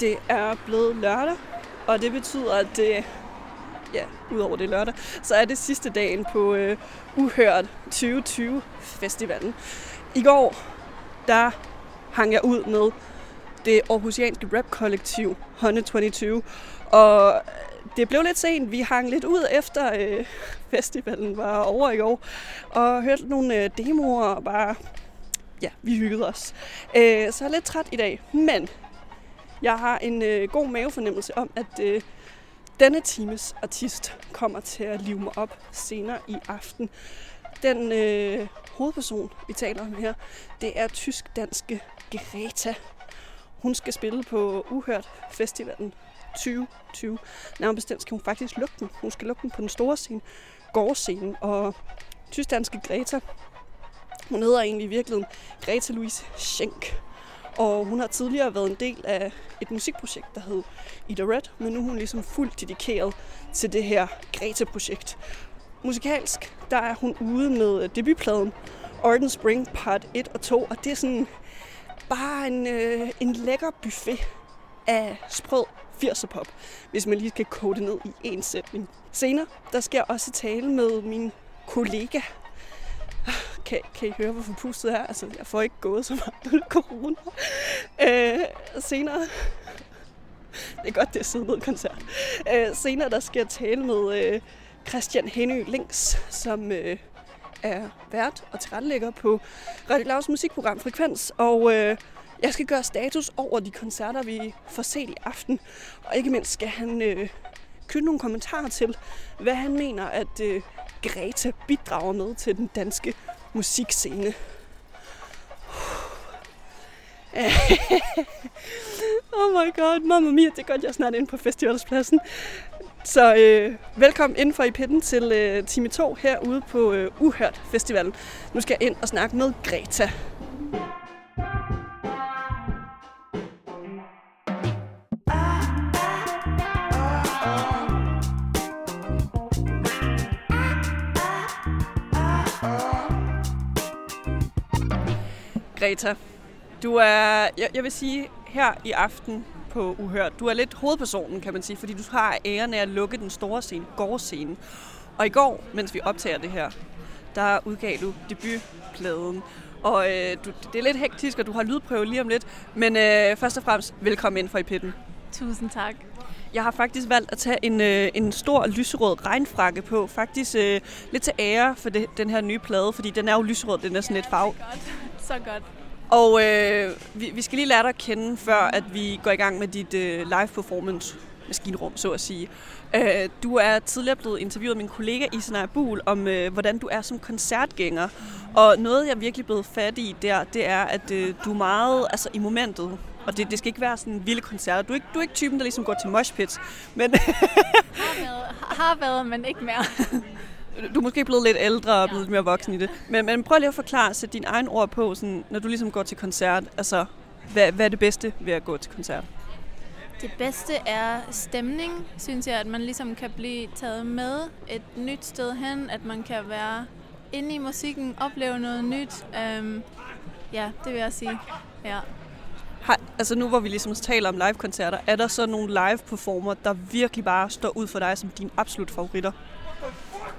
Det er blevet lørdag, og det betyder, at det, ja, udover det lørdag, så er det sidste dagen på øh, Uhørt 2020 festivalen. I går, der hang jeg ud med det aarhusianske rap-kollektiv 122, og det blev lidt sent. Vi hang lidt ud efter øh, festivalen var over i går, og hørte nogle øh, demoer og bare, ja, vi hyggede os. Øh, så jeg er lidt træt i dag, men jeg har en øh, god mavefornemmelse om, at øh, denne times artist kommer til at live mig op senere i aften. Den øh, hovedperson, vi taler om her, det er tysk-danske Greta. Hun skal spille på Uhørt Festivalen 2020. Nærmere bestemt skal hun faktisk lukke den. Hun skal lukke den på den store scene, gårdscenen. Og tysk-danske Greta, hun hedder egentlig i virkeligheden Greta Louise Schenk. Og hun har tidligere været en del af et musikprojekt, der hed Ida Red, men nu er hun ligesom fuldt dedikeret til det her Greta-projekt. Musikalsk, der er hun ude med debutpladen Orden Spring Part 1 og 2, og det er sådan bare en, øh, en lækker buffet af sprød 80'er pop, hvis man lige skal kode det ned i en sætning. Senere, der skal jeg også tale med min kollega. Kan, kan I høre, hvor forpustet er? Altså, jeg får ikke gået så meget under corona. Øh, senere, det er godt, det er siddet med koncert. Øh, senere, der skal jeg tale med øh, Christian Henø Links, som øh, er vært og tilrettelægger på Radio Lavs musikprogram Frekvens. Og øh, jeg skal gøre status over de koncerter, vi får set i aften. Og ikke mindst skal han øh, knytte nogle kommentarer til, hvad han mener, at øh, Greta bidrager med til den danske musikscene. oh my god, mamma mia, det er godt, jeg er snart inde på festivalspladsen. Så øh, velkommen indenfor i pitten til øh, time 2 herude på øh, Uhørt Festivalen. Nu skal jeg ind og snakke med Greta. Greta, du er, jeg, jeg vil sige, her i aften på Uhørt, du er lidt hovedpersonen, kan man sige, fordi du har æren af at lukke den store scene, gårdscenen. Og i går, mens vi optager det her, der udgav du debutpladen. Og øh, du, det er lidt hektisk, og du har lydprøve lige om lidt. Men øh, først og fremmest, velkommen ind for i pitten. Tusind tak. Jeg har faktisk valgt at tage en, øh, en stor lyserød regnfrakke på. Faktisk øh, lidt til ære for det, den her nye plade, fordi den er jo lyserød, den er sådan lidt farve. Godt. Så godt. Og øh, vi, vi skal lige lære dig at kende, før at vi går i gang med dit øh, live performance maskinrum, så at sige. Øh, du er tidligere blevet interviewet af min kollega Isenaj Buhl om, øh, hvordan du er som koncertgænger. Og noget, jeg virkelig blevet fat i der, det er, at øh, du er meget altså, i momentet. Og det, det skal ikke være sådan en vilde koncert. Du er ikke, du er ikke typen, der ligesom går til moshpits. Men Har været, har været, men ikke mere. du er måske blevet lidt ældre og blevet lidt mere voksen i det. Men, men prøv lige at forklare, sæt dine egne ord på, sådan, når du ligesom går til koncert. Altså, hvad, hvad er det bedste ved at gå til koncert? Det bedste er stemning, synes jeg, at man ligesom kan blive taget med et nyt sted hen, at man kan være inde i musikken, opleve noget nyt. Um, ja, det vil jeg sige. Ja. Har, altså nu hvor vi ligesom taler om live-koncerter, er der så nogle live-performer, der virkelig bare står ud for dig som dine absolut favoritter?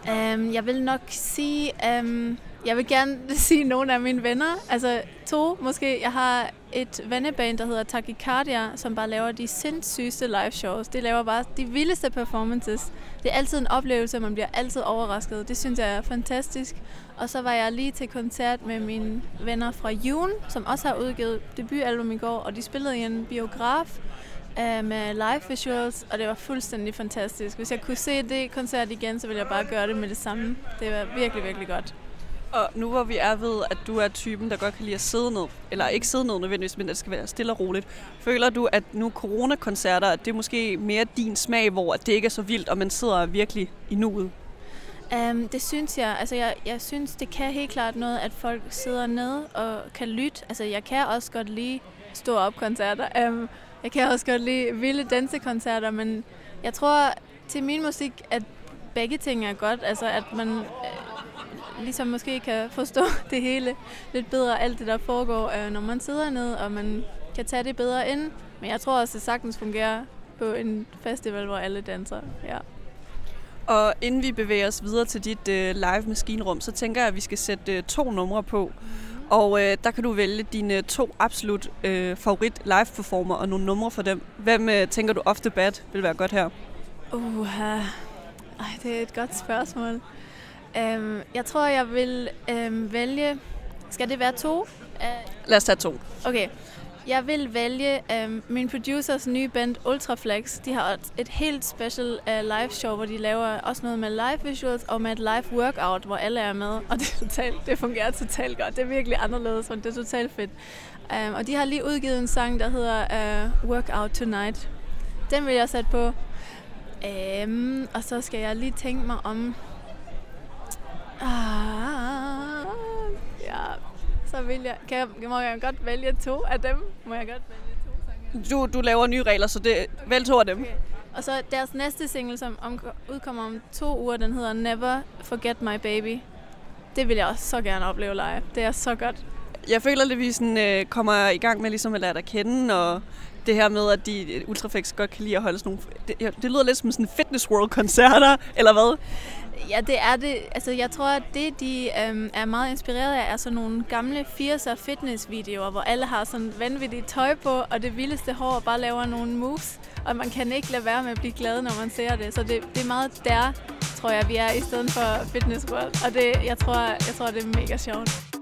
Um, jeg vil nok sige, um, jeg vil gerne sige nogle af mine venner, altså to måske. Jeg har et venneband, der hedder Tachycardia, som bare laver de sindssygeste live shows. De laver bare de vildeste performances. Det er altid en oplevelse, og man bliver altid overrasket. Det synes jeg er fantastisk. Og så var jeg lige til koncert med mine venner fra June, som også har udgivet debutalbum i går, og de spillede i en biograf øh, med live visuals, og det var fuldstændig fantastisk. Hvis jeg kunne se det koncert igen, så ville jeg bare gøre det med det samme. Det var virkelig, virkelig godt. Og nu hvor vi er ved, at du er typen, der godt kan lide at sidde ned, eller ikke sidde ned nødvendigvis, men at det skal være stille og roligt, føler du, at nu coronakoncerter, at det er måske mere din smag, hvor det ikke er så vildt, og man sidder virkelig i nuet? Um, det synes jeg. Altså, jeg, jeg synes, det kan helt klart noget, at folk sidder ned og kan lytte. Altså, jeg kan også godt lide stå op koncerter. Um, jeg kan også godt lide vilde dansekoncerter, men jeg tror til min musik, at begge ting er godt. Altså, at man øh, ligesom måske kan forstå det hele lidt bedre, alt det der foregår, øh, når man sidder ned, og man kan tage det bedre ind. Men jeg tror også, det sagtens fungerer på en festival, hvor alle danser. Ja. Og inden vi bevæger os videre til dit øh, live maskinrum, så tænker jeg, at vi skal sætte øh, to numre på. Og øh, der kan du vælge dine to absolut øh, favorit live performer og nogle numre for dem. Hvem øh, tænker du off the bat vil være godt her? Uh, ej, det er et godt spørgsmål. Um, jeg tror, jeg vil um, vælge... Skal det være to? Uh, Lad os tage to. Okay. Jeg vil vælge øh, min producers nye band Ultraflex. De har et, et helt special øh, live show, hvor de laver også noget med live visuals og med et live workout, hvor alle er med. Og det, er totalt, det fungerer totalt godt. Det er virkelig anderledes, men det er totalt fedt. Um, og de har lige udgivet en sang, der hedder uh, Workout Tonight. Den vil jeg sætte på. Um, og så skal jeg lige tænke mig om... Ah, ja, så vil jeg... Kan jeg, må jeg godt vælge to af dem? Må jeg godt vælge to sange? Du, du laver nye regler, så det, vælg to af dem. Okay. Og så deres næste single, som om, udkommer om to uger, den hedder Never Forget My Baby. Det vil jeg også så gerne opleve live. Det er så godt. Jeg føler, at vi sådan, øh, kommer i gang med ligesom at lære dig at kende, og det her med, at de Ultraflex godt kan lide at holde sådan nogle... Det, det lyder lidt som sådan Fitness World-koncerter, eller hvad? Ja, det er det. Altså, jeg tror, at det, de øhm, er meget inspireret af, er sådan nogle gamle 80'er fitnessvideoer, hvor alle har sådan vanvittigt tøj på, og det vildeste hår, og bare laver nogle moves. Og man kan ikke lade være med at blive glad, når man ser det. Så det, det er meget der, tror jeg, vi er, i stedet for Fitness World. Og det, jeg, tror, jeg tror, det er mega sjovt.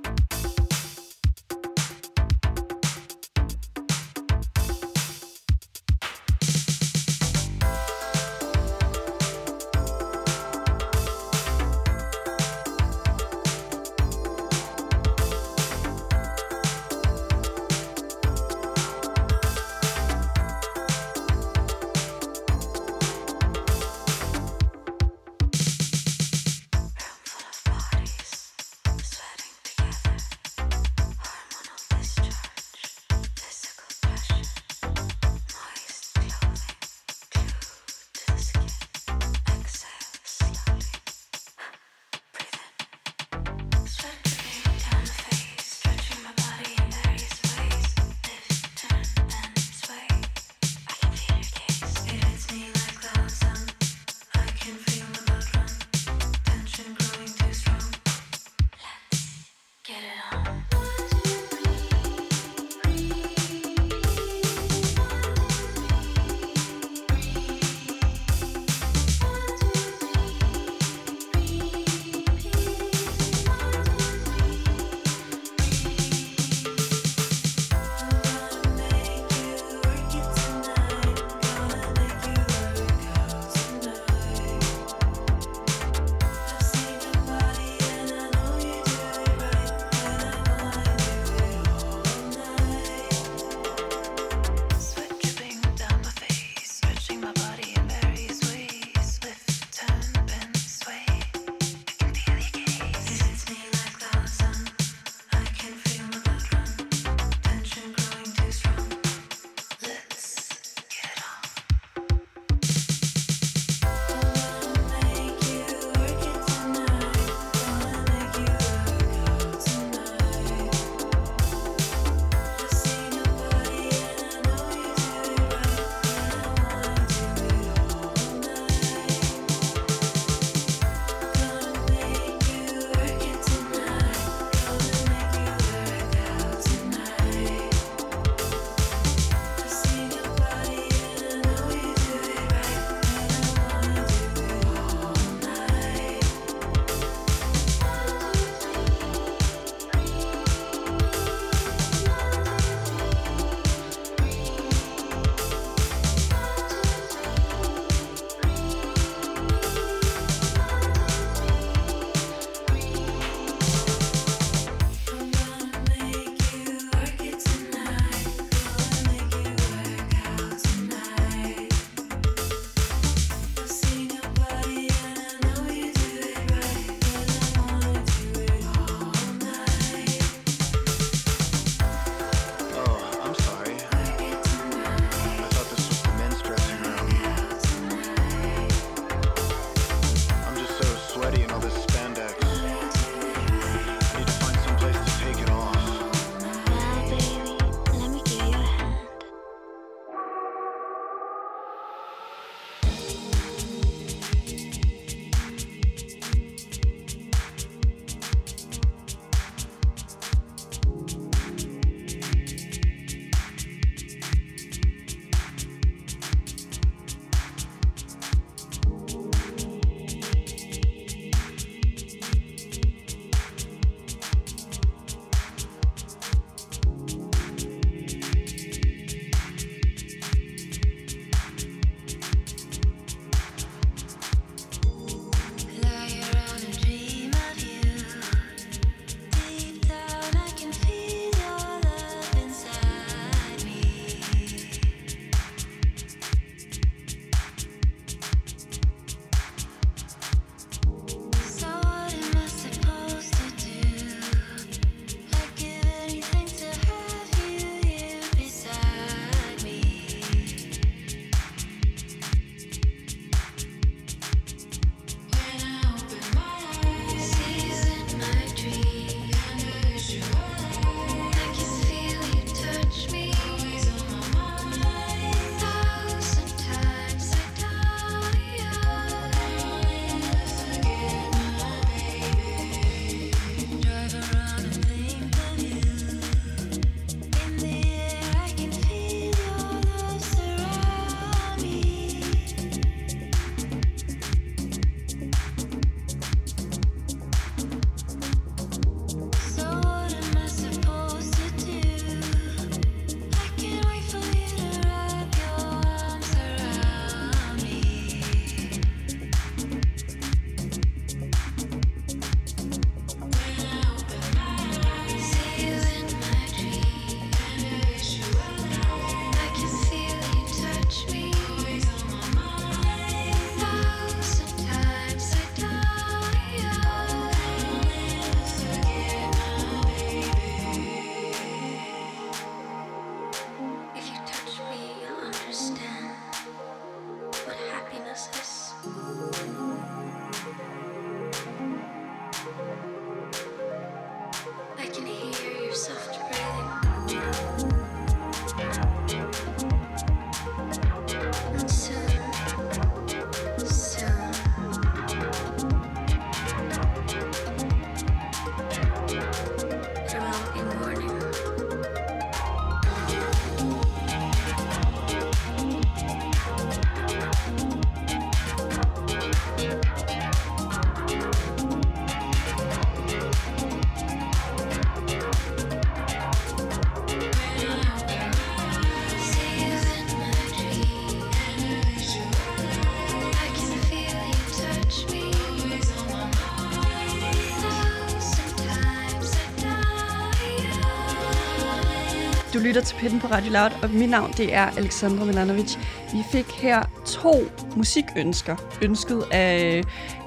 Lytter til Pitten på Radio Loud, og mit navn det er Alexandra Milanovic. Vi fik her to musikønsker, ønsket af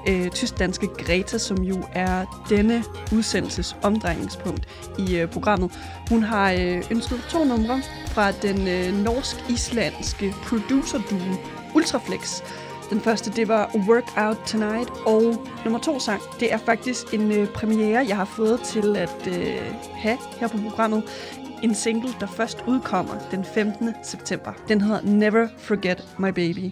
øh, tysk-danske Greta, som jo er denne udsendelses omdrejningspunkt i øh, programmet. Hun har øh, ønsket to numre fra den øh, norsk-islandske producer-duo Ultraflex. Den første, det var Workout Tonight, og nummer to sang, det er faktisk en øh, premiere, jeg har fået til at øh, have her på programmet. En single, der først udkommer den 15. september. Den hedder Never Forget My Baby.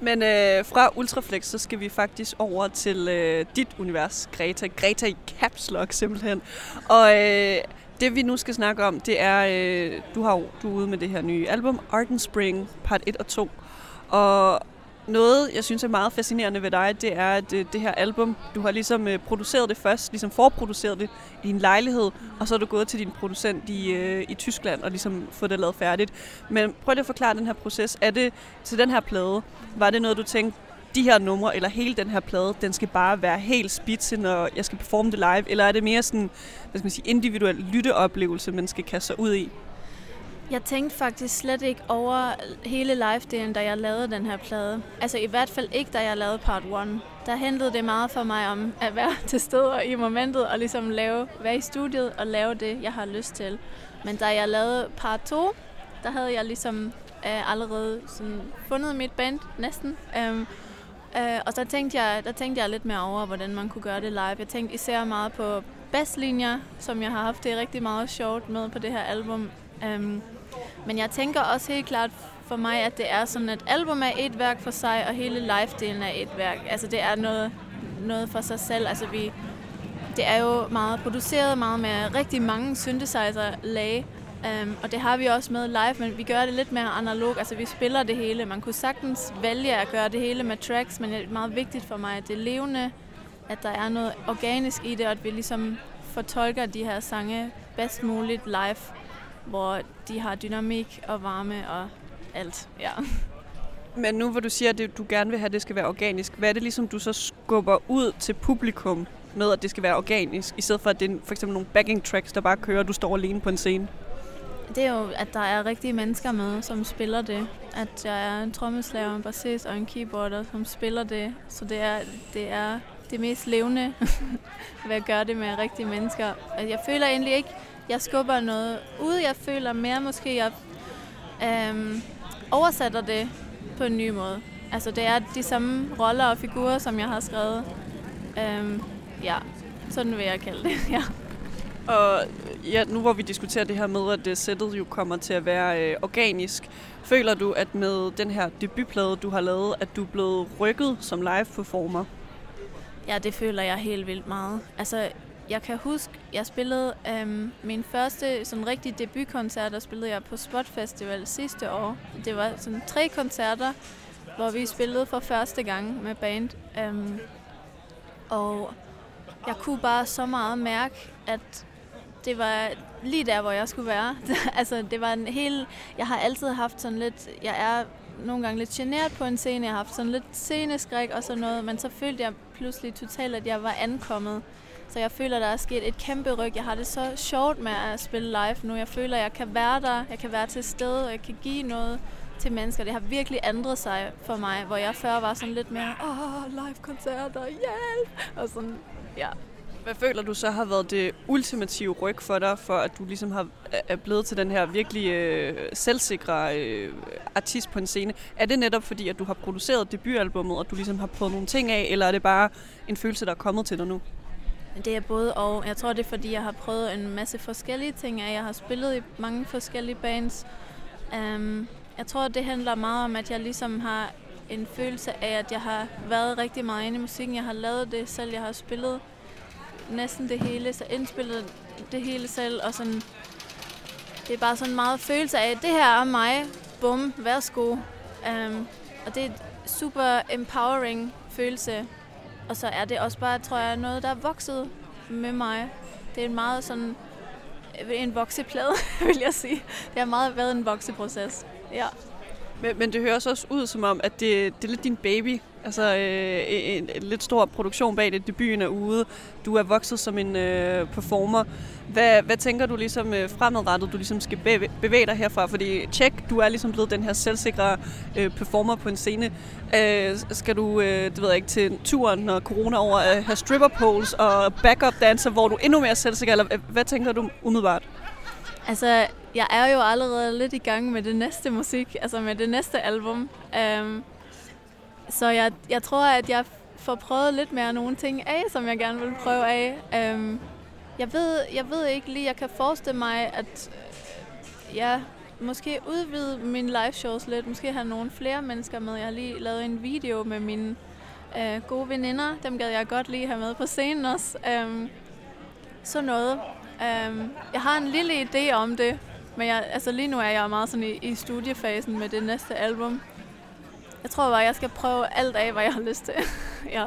Men øh, fra Ultraflex, så skal vi faktisk over til øh, dit univers, Greta. Greta i caps lock simpelthen. Og øh, det vi nu skal snakke om, det er, øh, du har du er ude med det her nye album, Art and Spring, part 1 og 2. Og noget, jeg synes er meget fascinerende ved dig, det er, at det, det her album, du har ligesom øh, produceret det først, ligesom forproduceret det i din lejlighed, og så er du gået til din producent i, øh, i Tyskland og ligesom fået det lavet færdigt. Men prøv lige at forklare den her proces. Er det til den her plade, var det noget, du tænkte, de her numre, eller hele den her plade, den skal bare være helt spidse, når jeg skal performe det live? Eller er det mere sådan, hvad skal man sige, individuel lytteoplevelse, man skal kaste sig ud i? Jeg tænkte faktisk slet ikke over hele live-delen, da jeg lavede den her plade. Altså i hvert fald ikke, da jeg lavede part 1. Der handlede det meget for mig om at være til stede i momentet og ligesom lave, være i studiet og lave det, jeg har lyst til. Men da jeg lavede part 2, der havde jeg ligesom øh, allerede sådan fundet mit band næsten. Øh, øh, og så tænkte jeg, der tænkte jeg lidt mere over, hvordan man kunne gøre det live. Jeg tænkte især meget på basslinjer, som jeg har haft det rigtig meget sjovt med på det her album. Um, men jeg tænker også helt klart for mig, at det er sådan, at album er et værk for sig, og hele live-delen er et værk. Altså det er noget, noget for sig selv. Altså vi, det er jo meget produceret, meget med rigtig mange synthesizer-lag. Um, og det har vi også med live, men vi gør det lidt mere analog. Altså vi spiller det hele. Man kunne sagtens vælge at gøre det hele med tracks, men det er meget vigtigt for mig, at det er levende, at der er noget organisk i det, og at vi ligesom fortolker de her sange bedst muligt live hvor de har dynamik og varme og alt. Ja. Men nu hvor du siger, at du gerne vil have, at det skal være organisk, hvad er det ligesom, du så skubber ud til publikum med, at det skal være organisk, i stedet for at det er for eksempel nogle backing tracks, der bare kører, og du står alene på en scene? Det er jo, at der er rigtige mennesker med, som spiller det. At der er en trommeslager, en bassist og en keyboarder, som spiller det. Så det er det, er det mest levende ved at gøre det med rigtige mennesker. At Jeg føler egentlig ikke, jeg skubber noget ud. Jeg føler mere måske, jeg øhm, oversætter det på en ny måde. Altså det er de samme roller og figurer, som jeg har skrevet. Øhm, ja, sådan vil jeg kalde det, ja. Og ja, nu hvor vi diskuterer det her med, at øh, sættet jo kommer til at være øh, organisk, føler du, at med den her debutplade, du har lavet, at du er blevet rykket som live-performer? Ja, det føler jeg helt vildt meget. Altså, jeg kan huske, jeg spillede øhm, min første sådan rigtig debutkoncert, der spillede jeg på Spot Festival sidste år. Det var sådan tre koncerter, hvor vi spillede for første gang med band. Øhm, og jeg kunne bare så meget mærke, at det var lige der, hvor jeg skulle være. altså, det var en hel... Jeg har altid haft sådan lidt... Jeg er nogle gange lidt generet på en scene. Jeg har haft sådan lidt sceneskræk og sådan noget, men så følte jeg pludselig totalt, at jeg var ankommet. Så jeg føler, der er sket et kæmpe ryg. Jeg har det så sjovt med at spille live nu. Jeg føler, at jeg kan være der, jeg kan være til stede, og jeg kan give noget til mennesker. Det har virkelig ændret sig for mig, hvor jeg før var sådan lidt mere, åh, live-koncerter, hjælp! Og sådan, ja. Hvad føler du så har været det ultimative ryg for dig, for at du ligesom har, er blevet til den her virkelig øh, selvsikre øh, artist på en scene? Er det netop fordi, at du har produceret debutalbummet, og du ligesom har prøvet nogle ting af, eller er det bare en følelse, der er kommet til dig nu? Det er både og. Jeg tror, det er fordi, jeg har prøvet en masse forskellige ting. Jeg har spillet i mange forskellige bands. Um, jeg tror, det handler meget om, at jeg ligesom har en følelse af, at jeg har været rigtig meget inde i musikken. Jeg har lavet det selv. Jeg har spillet næsten det hele, så indspillet det hele selv. Og sådan, det er bare sådan meget følelse af, det her er mig. Bum, værsgo. Um, og det er super empowering følelse og så er det også bare, tror jeg, noget, der er vokset med mig. Det er en meget sådan en vokseplade, vil jeg sige. Det har meget været en vokseproces. Ja. Men, men det høres også ud som om, at det, det er lidt din baby. Altså øh, en, en lidt stor produktion bag det. Debuten er ude. Du er vokset som en øh, performer. Hvad, hvad tænker du ligesom øh, fremadrettet, du ligesom skal bevæge, bevæge dig herfra? Fordi tjek, du er ligesom blevet den her selvsikre øh, performer på en scene. Øh, skal du, øh, det ved jeg ikke, til turen, når corona over, øh, have stripper poles og backup danser, hvor du er endnu mere selvsikker? Eller øh, hvad tænker du umiddelbart? Altså, jeg er jo allerede lidt i gang med det næste musik, altså med det næste album. Um, så jeg, jeg tror, at jeg får prøvet lidt mere nogle ting af, som jeg gerne vil prøve af. Um, jeg, ved, jeg ved ikke lige, jeg kan forestille mig, at øh, ja, måske udvide mine live shows lidt. Måske have nogle flere mennesker med. Jeg har lige lavet en video med mine uh, gode veninder. Dem gad jeg godt lige have med på scenen også. Øhm, um, så noget. Um, jeg har en lille idé om det, men jeg, altså lige nu er jeg meget sådan i, i studiefasen med det næste album. Jeg tror bare, jeg skal prøve alt af, hvad jeg har lyst til. ja.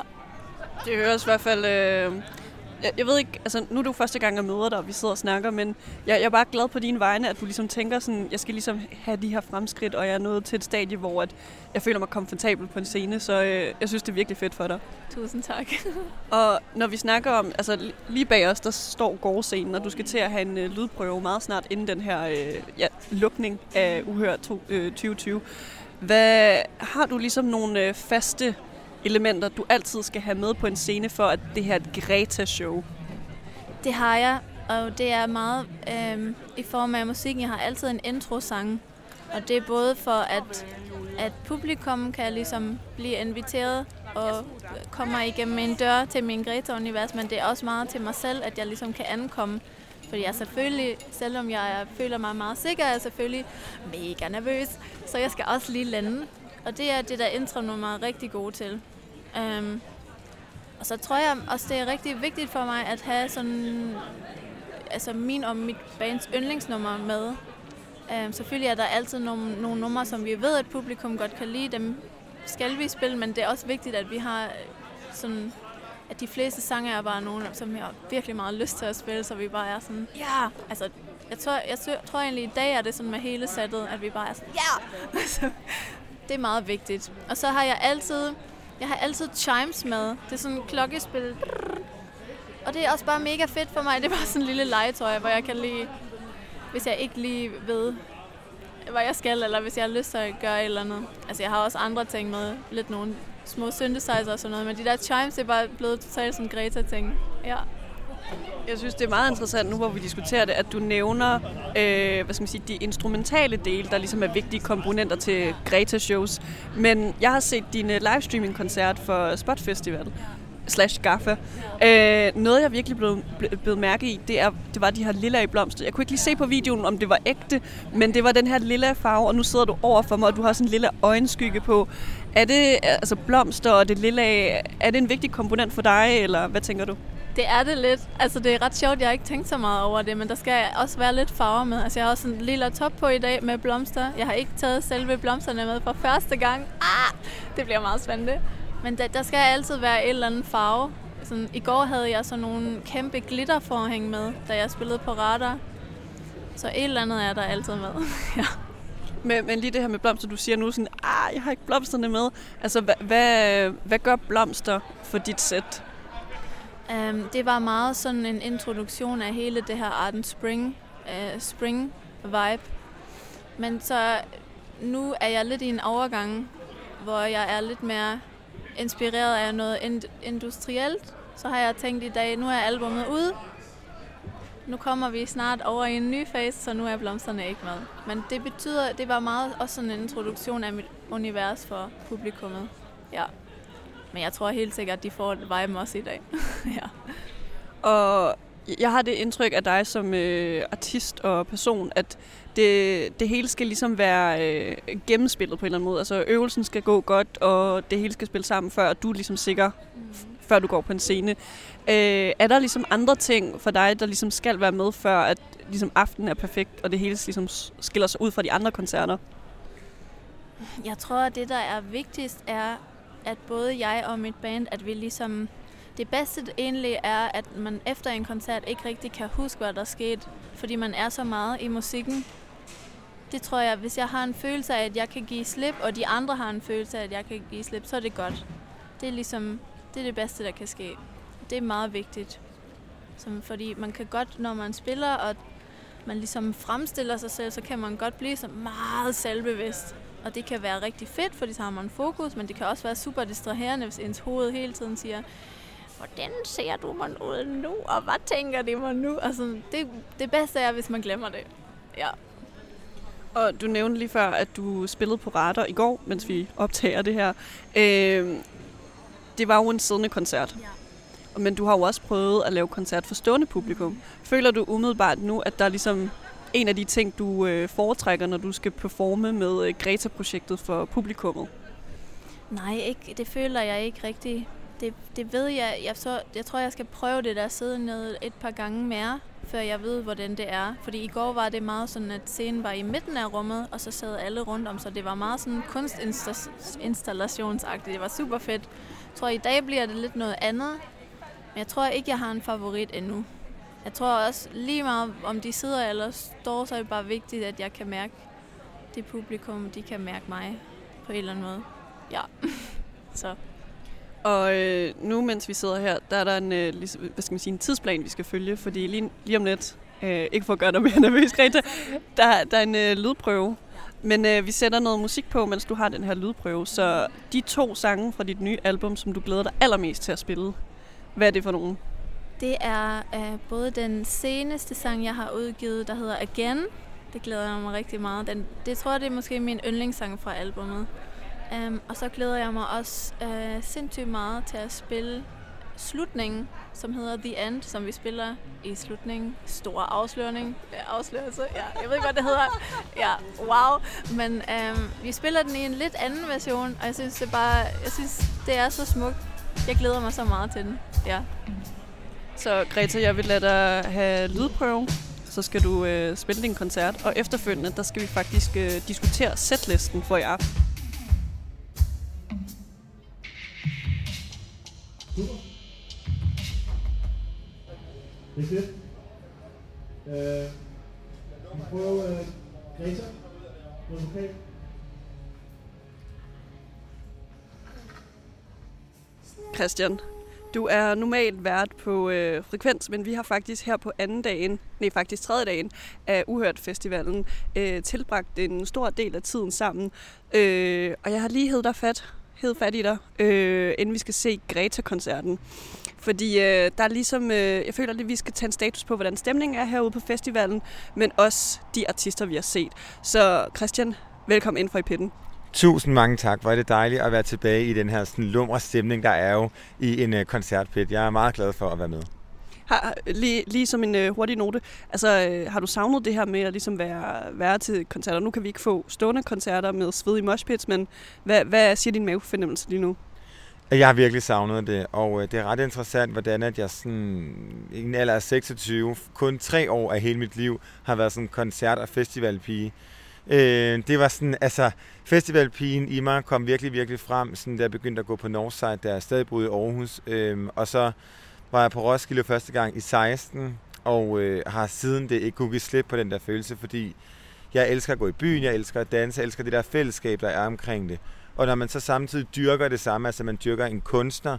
Det høres i hvert fald... Øh jeg, jeg ved ikke, altså nu er du første gang, jeg møder dig, og vi sidder og snakker, men jeg, jeg er bare glad på dine vegne, at du ligesom tænker sådan, jeg skal ligesom have de her fremskridt, og jeg er nået til et stadie, hvor at jeg føler mig komfortabel på en scene, så øh, jeg synes, det er virkelig fedt for dig. Tusind tak. og når vi snakker om, altså lige bag os, der står gårdscenen, og du skal til at have en øh, lydprøve meget snart inden den her øh, ja, lukning af Uhør to, øh, 2020. Hvad har du ligesom nogle øh, faste elementer, du altid skal have med på en scene for, at det her er et Greta-show? Det har jeg, og det er meget øh, i form af musikken. Jeg har altid en intro-sang, og det er både for, at, at publikum kan ligesom blive inviteret og kommer igennem en dør til min Greta-univers, men det er også meget til mig selv, at jeg ligesom kan ankomme. Fordi jeg selvfølgelig, selvom jeg føler mig meget sikker, er jeg selvfølgelig mega nervøs, så jeg skal også lige lande. Og det er det, der intro-nummer er rigtig gode til. Øhm, og så tror jeg også, det er rigtig vigtigt for mig at have sådan, altså min og mit bands yndlingsnummer med. Øhm, selvfølgelig er der altid nogle, nogle numre, som vi ved, at publikum godt kan lide. Dem skal vi spille, men det er også vigtigt, at vi har sådan, at de fleste sange er bare nogle, som jeg har virkelig meget lyst til at spille, så vi bare er sådan, ja, altså jeg tror, jeg tror egentlig i dag er det sådan med hele sættet, at vi bare er sådan, ja! det er meget vigtigt. Og så har jeg altid, jeg har altid chimes med. Det er sådan et klokkespil. Og det er også bare mega fedt for mig. Det er bare sådan en lille legetøj, hvor jeg kan lige, hvis jeg ikke lige ved, hvad jeg skal, eller hvis jeg har lyst til at gøre et eller andet. Altså, jeg har også andre ting med, lidt nogle små synthesizer og sådan noget, men de der chimes, det er bare blevet totalt sådan Greta-ting. Ja. Jeg synes, det er meget interessant nu, hvor vi diskuterer det, at du nævner øh, hvad skal man sige, de instrumentale dele, der ligesom er vigtige komponenter til Greta-shows. Men jeg har set din øh, livestreaming-koncert for Spot Festival slash Gaffa. Øh, noget, jeg virkelig blev, blev mærke i, det, er, det var de her lilla i blomster. Jeg kunne ikke lige se på videoen, om det var ægte, men det var den her lilla farve, og nu sidder du over for mig, og du har sådan en lille øjenskygge på. Er det altså blomster og det lilla, er det en vigtig komponent for dig, eller hvad tænker du? Det er det lidt. Altså, det er ret sjovt. Jeg har ikke tænkt så meget over det, men der skal også være lidt farver med. Altså, jeg har også en lille top på i dag med blomster. Jeg har ikke taget selve blomsterne med for første gang. Ah, det bliver meget spændende. Men der, der skal altid være et eller andet farve. Sådan, I går havde jeg sådan nogle kæmpe glitterforhæng med, da jeg spillede på radar. Så et eller andet er der altid med. ja. Men, men lige det her med blomster, du siger nu sådan, ah, jeg har ikke blomsterne med. Altså, hvad, hvad, hvad gør blomster for dit sæt? Um, det var meget sådan en introduktion af hele det her Arden Spring, uh, spring vibe. Men så nu er jeg lidt i en overgang, hvor jeg er lidt mere inspireret af noget ind- industrielt. Så har jeg tænkt i dag, nu er albumet ude. Nu kommer vi snart over i en ny fase, så nu er blomsterne ikke med. Men det betyder, det var meget også sådan en introduktion af mit univers for publikummet. Ja. Men jeg tror helt sikkert, at de får et vibe også i dag. ja. Og jeg har det indtryk af dig som øh, artist og person, at det, det hele skal ligesom være øh, gennemspillet på en eller anden måde. Altså øvelsen skal gå godt, og det hele skal spille sammen, før du er ligesom sikker, mm. før du går på en scene. Øh, er der ligesom andre ting for dig, der ligesom skal være med, før at ligesom aftenen er perfekt, og det hele ligesom skiller sig ud fra de andre koncerter? Jeg tror, at det, der er vigtigst, er, at både jeg og mit band, at vi ligesom... Det bedste egentlig er, at man efter en koncert ikke rigtig kan huske, hvad der skete, fordi man er så meget i musikken. det tror jeg, hvis jeg har en følelse af, at jeg kan give slip, og de andre har en følelse af, at jeg kan give slip, så er det godt. Det er ligesom, det er det bedste, der kan ske. Det er meget vigtigt. Som, fordi man kan godt, når man spiller, og man ligesom fremstiller sig selv, så kan man godt blive så meget selvbevidst. Og det kan være rigtig fedt, fordi så har man fokus, men det kan også være super distraherende, hvis ens hoved hele tiden siger, hvordan ser du mig ud nu, og hvad tænker de mig nu? Altså, det, det bedste er, hvis man glemmer det. Ja. Og du nævnte lige før, at du spillede på Radar i går, mens vi optager det her. Øh, det var jo en siddende koncert. Ja. Men du har jo også prøvet at lave koncert for stående publikum. Føler du umiddelbart nu, at der er ligesom en af de ting, du øh, foretrækker, når du skal performe med øh, Greta-projektet for publikummet? Nej, ikke, det føler jeg ikke rigtigt. Det, det ved jeg. Jeg, så, jeg tror, jeg skal prøve det der sidde ned et par gange mere, før jeg ved, hvordan det er. Fordi i går var det meget sådan, at scenen var i midten af rummet, og så sad alle rundt om, så det var meget sådan kunstinstallationsagtigt. Det var super fedt. Jeg tror, i dag bliver det lidt noget andet, men jeg tror ikke, jeg har en favorit endnu. Jeg tror også lige meget, om de sidder eller står, så er det bare vigtigt, at jeg kan mærke det publikum, de kan mærke mig på en eller anden måde. Ja, så. Og øh, nu, mens vi sidder her, der er der en, øh, ligesom, hvad skal man sige, en tidsplan, vi skal følge, fordi lige, lige om lidt, øh, ikke for at gøre dig mere nervøs, Greta, der, der er en øh, lydprøve. Men øh, vi sætter noget musik på, mens du har den her lydprøve. Så de to sange fra dit nye album, som du glæder dig allermest til at spille, hvad er det for nogen? Det er øh, både den seneste sang, jeg har udgivet, der hedder Again. Det glæder jeg mig rigtig meget. Den, det tror jeg, det er måske min yndlingssang fra albumet. Um, og så glæder jeg mig også øh, sindssygt meget til at spille slutningen, som hedder The End, som vi spiller i slutningen. Stor afsløring. Afslørelse, ja. Jeg ved ikke, hvad det hedder. Ja, wow. Men um, vi spiller den i en lidt anden version, og jeg synes, det, bare, jeg synes, det er så smukt. Jeg glæder mig så meget til den. Ja. Så Greta, jeg vil lade dig have lydprøve. Så skal du øh, spille din koncert, og efterfølgende, der skal vi faktisk øh, diskutere setlisten for i aften. Er fedt. Øh, vi prøver øh, Greta. Noget okay? Christian, du er normalt vært på øh, Frekvens, men vi har faktisk her på anden dagen, nej faktisk tredje dagen af Uhørt Festivalen, øh, tilbragt en stor del af tiden sammen. Øh, og jeg har lige hed dig fat hed fat i dig, øh, inden vi skal se Greta-koncerten. Fordi øh, der er ligesom, øh, jeg føler at vi skal tage en status på, hvordan stemningen er herude på festivalen, men også de artister, vi har set. Så Christian, velkommen ind fra i pitten. Tusind mange tak. Hvor er det dejligt at være tilbage i den her sådan lumre stemning, der er jo i en uh, koncertpit. Jeg er meget glad for at være med. Har, lige, lige som en øh, hurtig note, altså øh, har du savnet det her med at ligesom være, være til koncerter? Nu kan vi ikke få stående koncerter med sved i moshpits, men hvad, hvad siger din mavefornemmelse lige nu? Jeg har virkelig savnet det, og øh, det er ret interessant, hvordan at jeg sådan, i en alder af 26, kun tre år af hele mit liv, har været sådan koncert- og festivalpige. Øh, det var sådan, altså, festivalpigen i mig kom virkelig, virkelig frem, sådan, da jeg begyndte at gå på Northside, der jeg stadig boede i Aarhus. Øh, og så var jeg på Roskilde første gang i 16, og øh, har siden det ikke kunne give slip på den der følelse, fordi jeg elsker at gå i byen, jeg elsker at danse, jeg elsker det der fællesskab, der er omkring det. Og når man så samtidig dyrker det samme, altså man dyrker en kunstner,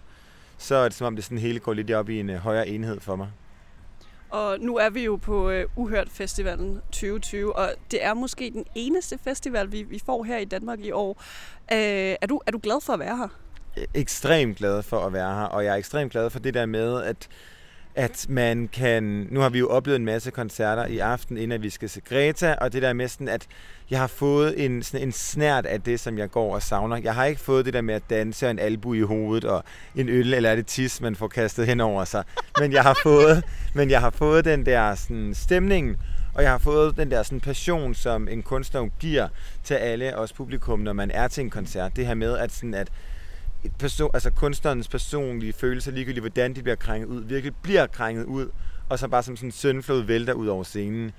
så er det som om det sådan hele går lidt op i en øh, højere enhed for mig. Og nu er vi jo på øh, Uhørt Festivalen 2020, og det er måske den eneste festival, vi, vi får her i Danmark i år. Øh, er, du, er du glad for at være her? ekstremt glad for at være her, og jeg er ekstremt glad for det der med, at at man kan... Nu har vi jo oplevet en masse koncerter i aften, inden vi skal se Greta, og det der med sådan, at jeg har fået en, sådan en snært af det, som jeg går og savner. Jeg har ikke fået det der med at danse og en albu i hovedet og en øl, eller det tis, man får kastet hen over sig. Men jeg har fået, men jeg har fået den der sådan, stemning, og jeg har fået den der sådan, passion, som en kunstner giver til alle os publikum, når man er til en koncert. Det her med, at, sådan, at person, altså kunstnerens personlige følelser, ligegyldigt hvordan de bliver krænget ud, virkelig bliver krænget ud, og så bare som sådan en søndflod vælter ud over scenen.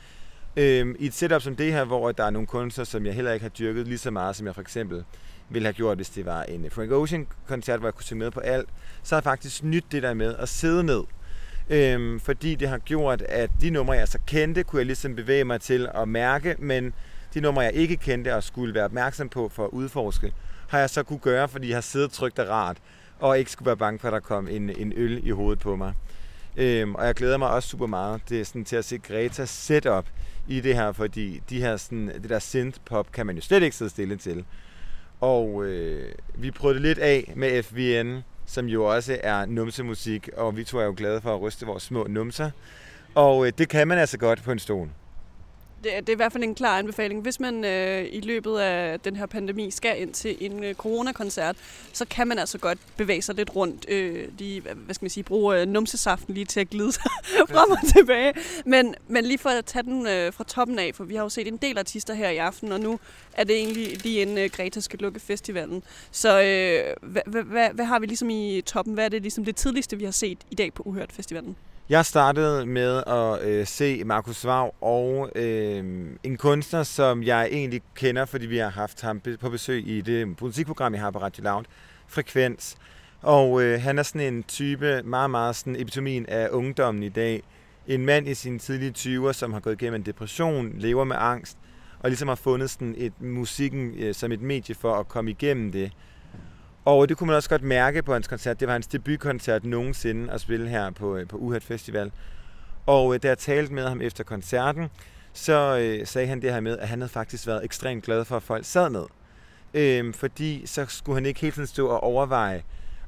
Øhm, I et setup som det her, hvor der er nogle kunstnere, som jeg heller ikke har dyrket lige så meget, som jeg for eksempel ville have gjort, hvis det var en Frank Ocean-koncert, hvor jeg kunne se med på alt, så har jeg faktisk nyt det der med at sidde ned. Øhm, fordi det har gjort, at de numre, jeg så kendte, kunne jeg ligesom bevæge mig til at mærke, men de numre, jeg ikke kendte og skulle være opmærksom på for at udforske, har jeg så kunne gøre, fordi jeg har siddet trygt og rart, og ikke skulle være bange for, at der kom en, en øl i hovedet på mig. Øhm, og jeg glæder mig også super meget det er sådan, til at se Greta setup i det her, fordi de her sådan, det der synth-pop kan man jo slet ikke sidde stille til. Og øh, vi prøvede lidt af med FVN, som jo også er numsemusik, og vi to er jo glade for at ryste vores små numser. Og øh, det kan man altså godt på en stol det, det er i hvert fald en klar anbefaling. Hvis man øh, i løbet af den her pandemi skal ind til en øh, coronakoncert, så kan man altså godt bevæge sig lidt rundt. Øh, lige, hvad skal man sige, bruge øh, numsesaften lige til at glide sig frem og tilbage. Men, men lige for at tage den øh, fra toppen af, for vi har jo set en del artister her i aften, og nu er det egentlig lige inden øh, Greta skal lukke festivalen. Så øh, hvad, hvad, hvad, hvad har vi ligesom i toppen? Hvad er det ligesom det tidligste, vi har set i dag på Uhørt Festivalen? Jeg startede med at øh, se Markus Svav og øh, en kunstner, som jeg egentlig kender, fordi vi har haft ham på besøg i det musikprogram, jeg har på Radio Loud, Frekvens. Og øh, han er sådan en type, meget, meget sådan epitomien af ungdommen i dag. En mand i sine tidlige 20'er, som har gået igennem en depression, lever med angst, og ligesom har fundet sådan et musikken øh, som et medie for at komme igennem det. Og det kunne man også godt mærke på hans koncert. Det var hans debutkoncert nogensinde at spille her på, øh, på Uhat Festival. Og øh, da jeg talte med ham efter koncerten, så øh, sagde han det her med, at han havde faktisk været ekstremt glad for, at folk sad med. Øhm, fordi så skulle han ikke hele tiden stå og overveje,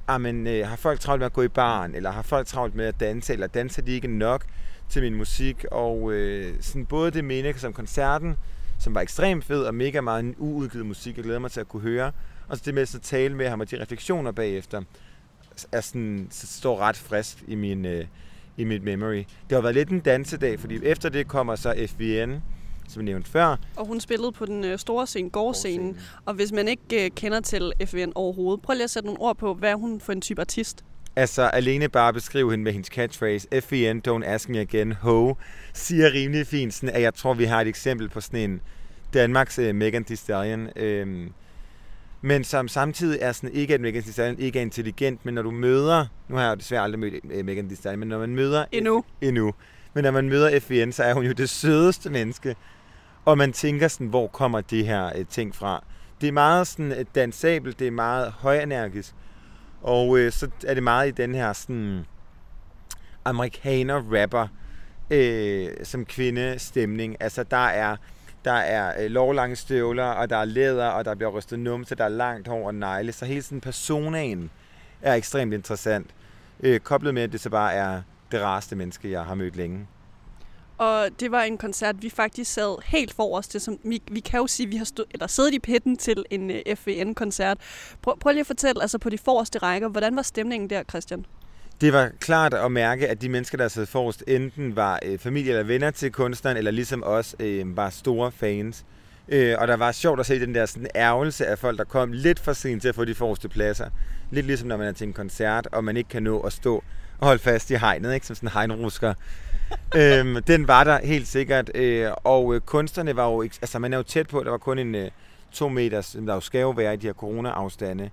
ah, men, øh, har folk travlt med at gå i baren, eller har folk travlt med at danse, eller danser de ikke nok til min musik. Og øh, sådan både det mening som koncerten, som var ekstremt fed og mega meget uudgivet musik, jeg glæder mig til at kunne høre, og så det med at tale med ham, og de refleksioner bagefter, er sådan, så står ret frisk i min, øh, i mit memory. Det har været lidt en dansedag, fordi efter det kommer så FVN, som jeg nævnte før. Og hun spillede på den øh, store scene, gårdscenen. Og hvis man ikke øh, kender til FVN overhovedet, prøv lige at sætte nogle ord på, hvad hun for en type artist? Altså, alene bare beskrive hende med hendes catchphrase, FVN, don't ask me again, ho, siger rimelig fint, sådan, at jeg tror, vi har et eksempel på sådan en Danmarks uh, Megan Thee Stallion. Uh, men som samtidig er sådan, ikke at Megan Thee Stallion ikke er intelligent, men når du møder, nu har jeg jo desværre aldrig mødt øh, Megan Thee Stallion, men når man møder... Endnu. Endnu. Men når man møder FVN, så er hun jo det sødeste menneske. Og man tænker sådan, hvor kommer det her øh, ting fra? Det er meget sådan øh, dansabelt, det er meget højenergisk. Og øh, så er det meget i den her sådan amerikaner-rapper øh, som kvindestemning. Altså der er der er øh, lovlange støvler, og der er læder, og der bliver rystet numse, der er langt hår og negle. Så hele sådan personaen er ekstremt interessant. Øh, koblet med, at det så bare er det rareste menneske, jeg har mødt længe. Og det var en koncert, vi faktisk sad helt forrest til. Som, vi, vi kan jo sige, at vi har stå, eller siddet i pitten til en øh, FVN-koncert. Prøv, prøv lige at fortælle, altså på de forreste rækker, hvordan var stemningen der, Christian? Det var klart at mærke, at de mennesker, der sad forrest, enten var øh, familie eller venner til kunstneren, eller ligesom os, øh, var store fans. Øh, og der var sjovt at se den der sådan ærgelse af folk, der kom lidt for sent til at få de forreste pladser. Lidt ligesom når man er til en koncert, og man ikke kan nå at stå og holde fast i hegnet, ikke? som sådan en hegnrusker. øhm, den var der helt sikkert, øh, og øh, kunstnerne var jo, altså man er jo tæt på, der var kun en øh, to meter, der jo skal jo være i de her corona-afstande.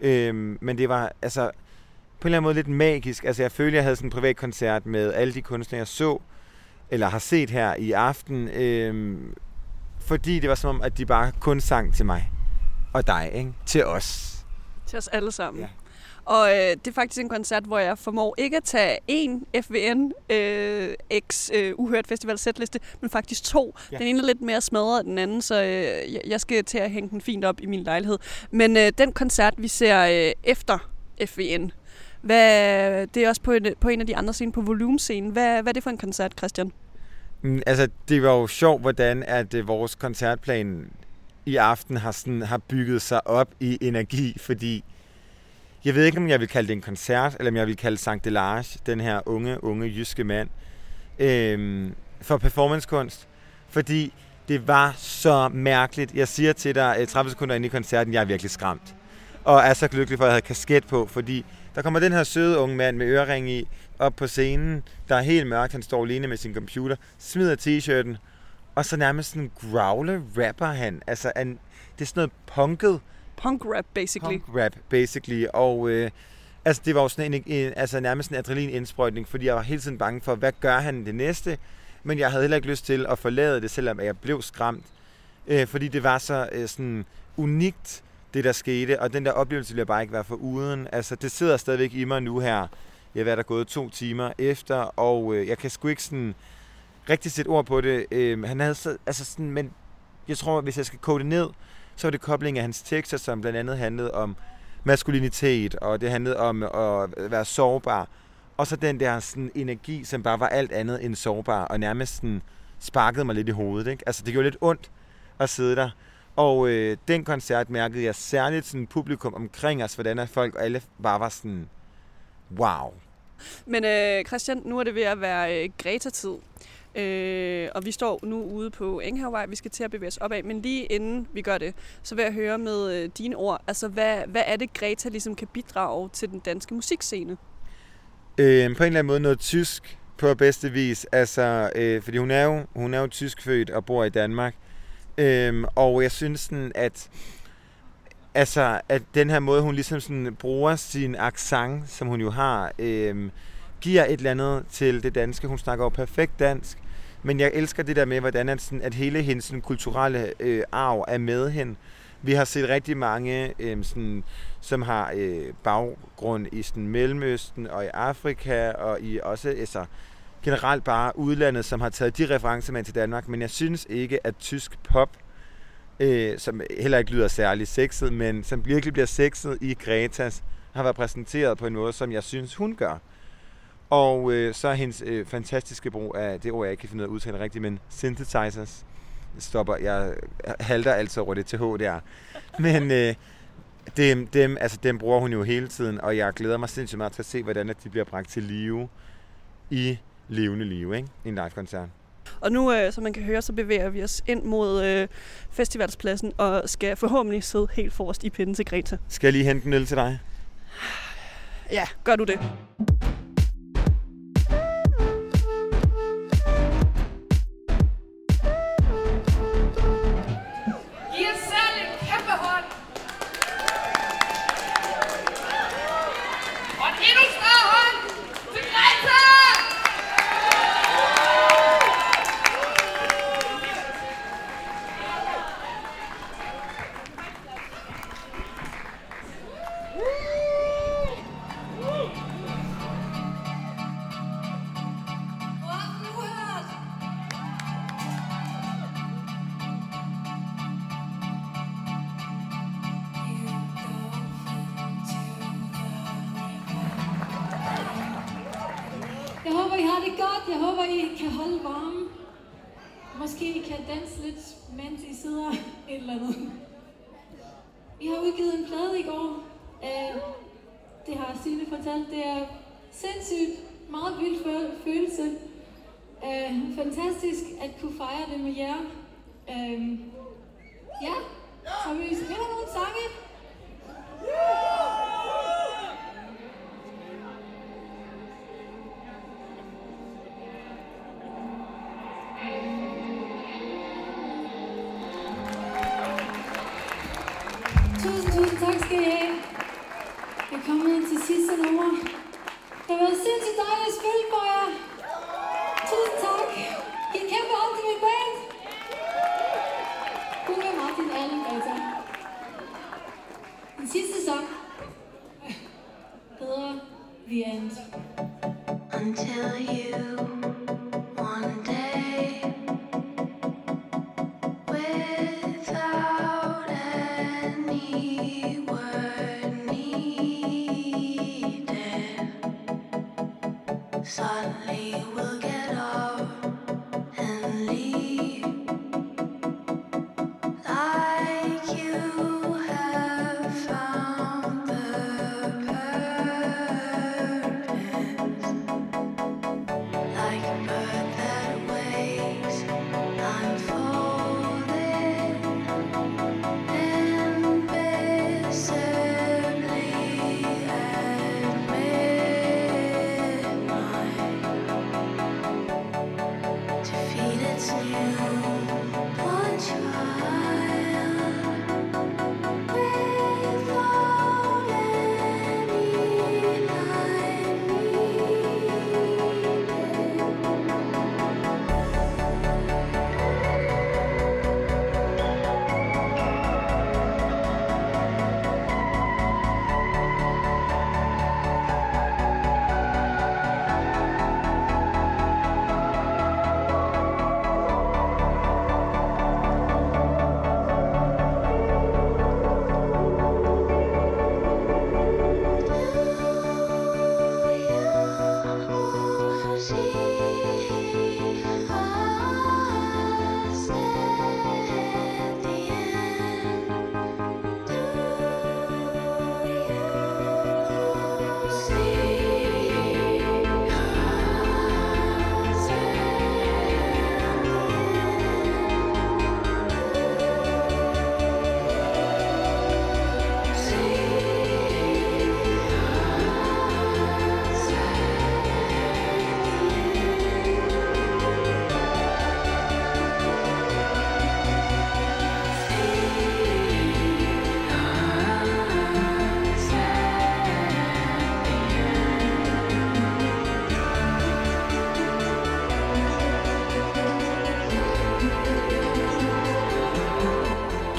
Øhm, men det var, altså, på en eller anden måde lidt magisk. Altså jeg følte, jeg havde sådan en privat koncert med alle de kunstnere, jeg så, eller har set her i aften. Øhm, fordi det var som om, at de bare kun sang til mig. Og dig, ikke? Til os. Til os alle sammen. Ja. Og øh, det er faktisk en koncert, hvor jeg formår ikke at tage en FVN øh, X øh, Uhørt Festival setliste, men faktisk to. Ja. Den ene er lidt mere smadret end den anden, så øh, jeg skal til at hænge den fint op i min lejlighed. Men øh, den koncert, vi ser øh, efter FVN, hvad, det er også på en, på en af de andre scener, på volumescenen. Hvad, hvad er det for en koncert, Christian? Mm, altså, det var jo sjovt, hvordan at øh, vores koncertplan i aften har, sådan, har bygget sig op i energi, fordi jeg ved ikke, om jeg vil kalde det en koncert, eller om jeg vil kalde Sankt Delage, den her unge, unge jyske mand, øhm, for performancekunst. Fordi det var så mærkeligt. Jeg siger til dig, øh, 30 sekunder ind i koncerten, jeg er virkelig skræmt. Og er så lykkelig for, at jeg havde kasket på, fordi der kommer den her søde unge mand med ørering i op på scenen, der er helt mørkt, han står alene med sin computer, smider t-shirten, og så nærmest sådan growler rapper han. Altså, han, det er sådan noget punket. Punk rap, basically. Punk rap, basically. Og øh, altså, det var jo sådan en, en, altså, nærmest en adrenalin-indsprøjtning, fordi jeg var hele tiden bange for, hvad gør han det næste? Men jeg havde heller ikke lyst til at forlade det, selvom jeg blev skræmt. øh, fordi det var så øh, sådan unikt, det der skete, og den der oplevelse vil jeg bare ikke være for uden. Altså, det sidder stadigvæk i mig nu her. Jeg har der gået to timer efter, og øh, jeg kan sgu ikke sådan rigtig sætte ord på det. Øh, han havde så, altså sådan, men jeg tror, hvis jeg skal kode det ned, så var det kobling af hans tekster, som blandt andet handlede om maskulinitet, og det handlede om at være sårbar. Og så den der sådan, energi, som bare var alt andet end sårbar, og nærmest sådan, sparkede mig lidt i hovedet. Ikke? Altså, det gjorde lidt ondt at sidde der. Og øh, den koncert mærkede jeg særligt sådan publikum omkring os, hvordan folk alle bare var sådan, wow. Men øh, Christian, nu er det ved at være øh, Greta-tid. Øh, og vi står nu ude på Enghavevej, vi skal til at bevæge os opad, men lige inden vi gør det, så vil jeg høre med øh, dine ord, altså hvad, hvad er det Greta ligesom kan bidrage til den danske musikscene? Øh, på en eller anden måde noget tysk på bedste vis, altså, øh, fordi hun er jo, hun er jo tyskfødt og bor i Danmark, Øhm, og jeg synes sådan, at altså, at den her måde, hun ligesom sådan bruger sin accent, som hun jo har, øhm, giver et eller andet til det danske. Hun snakker jo perfekt dansk, men jeg elsker det der med, hvordan at, sådan, at hele hendes sådan, kulturelle øh, arv er med hende. Vi har set rigtig mange, øh, sådan, som har øh, baggrund i sådan, Mellemøsten og i Afrika, og i også altså, generelt bare udlandet, som har taget de referencer med til Danmark. Men jeg synes ikke, at tysk pop, øh, som heller ikke lyder særlig sexet, men som virkelig bliver sexet i Gretas, har været præsenteret på en måde, som jeg synes, hun gør. Og øh, så er hendes øh, fantastiske brug af, det ord jeg ikke kan finde ud af at udtale rigtigt, men synthesizers. Stopper, jeg halter altså over det til H der. Men øh, dem, dem, altså, dem bruger hun jo hele tiden, og jeg glæder mig sindssygt meget til at se, hvordan de bliver bragt til live i levende live, ikke? I en live-koncert. Og nu, øh, som man kan høre, så bevæger vi os ind mod øh, festivalspladsen og skal forhåbentlig sidde helt forrest i pinden til Greta. Skal jeg lige hente en øl til dig? Ja, gør du det.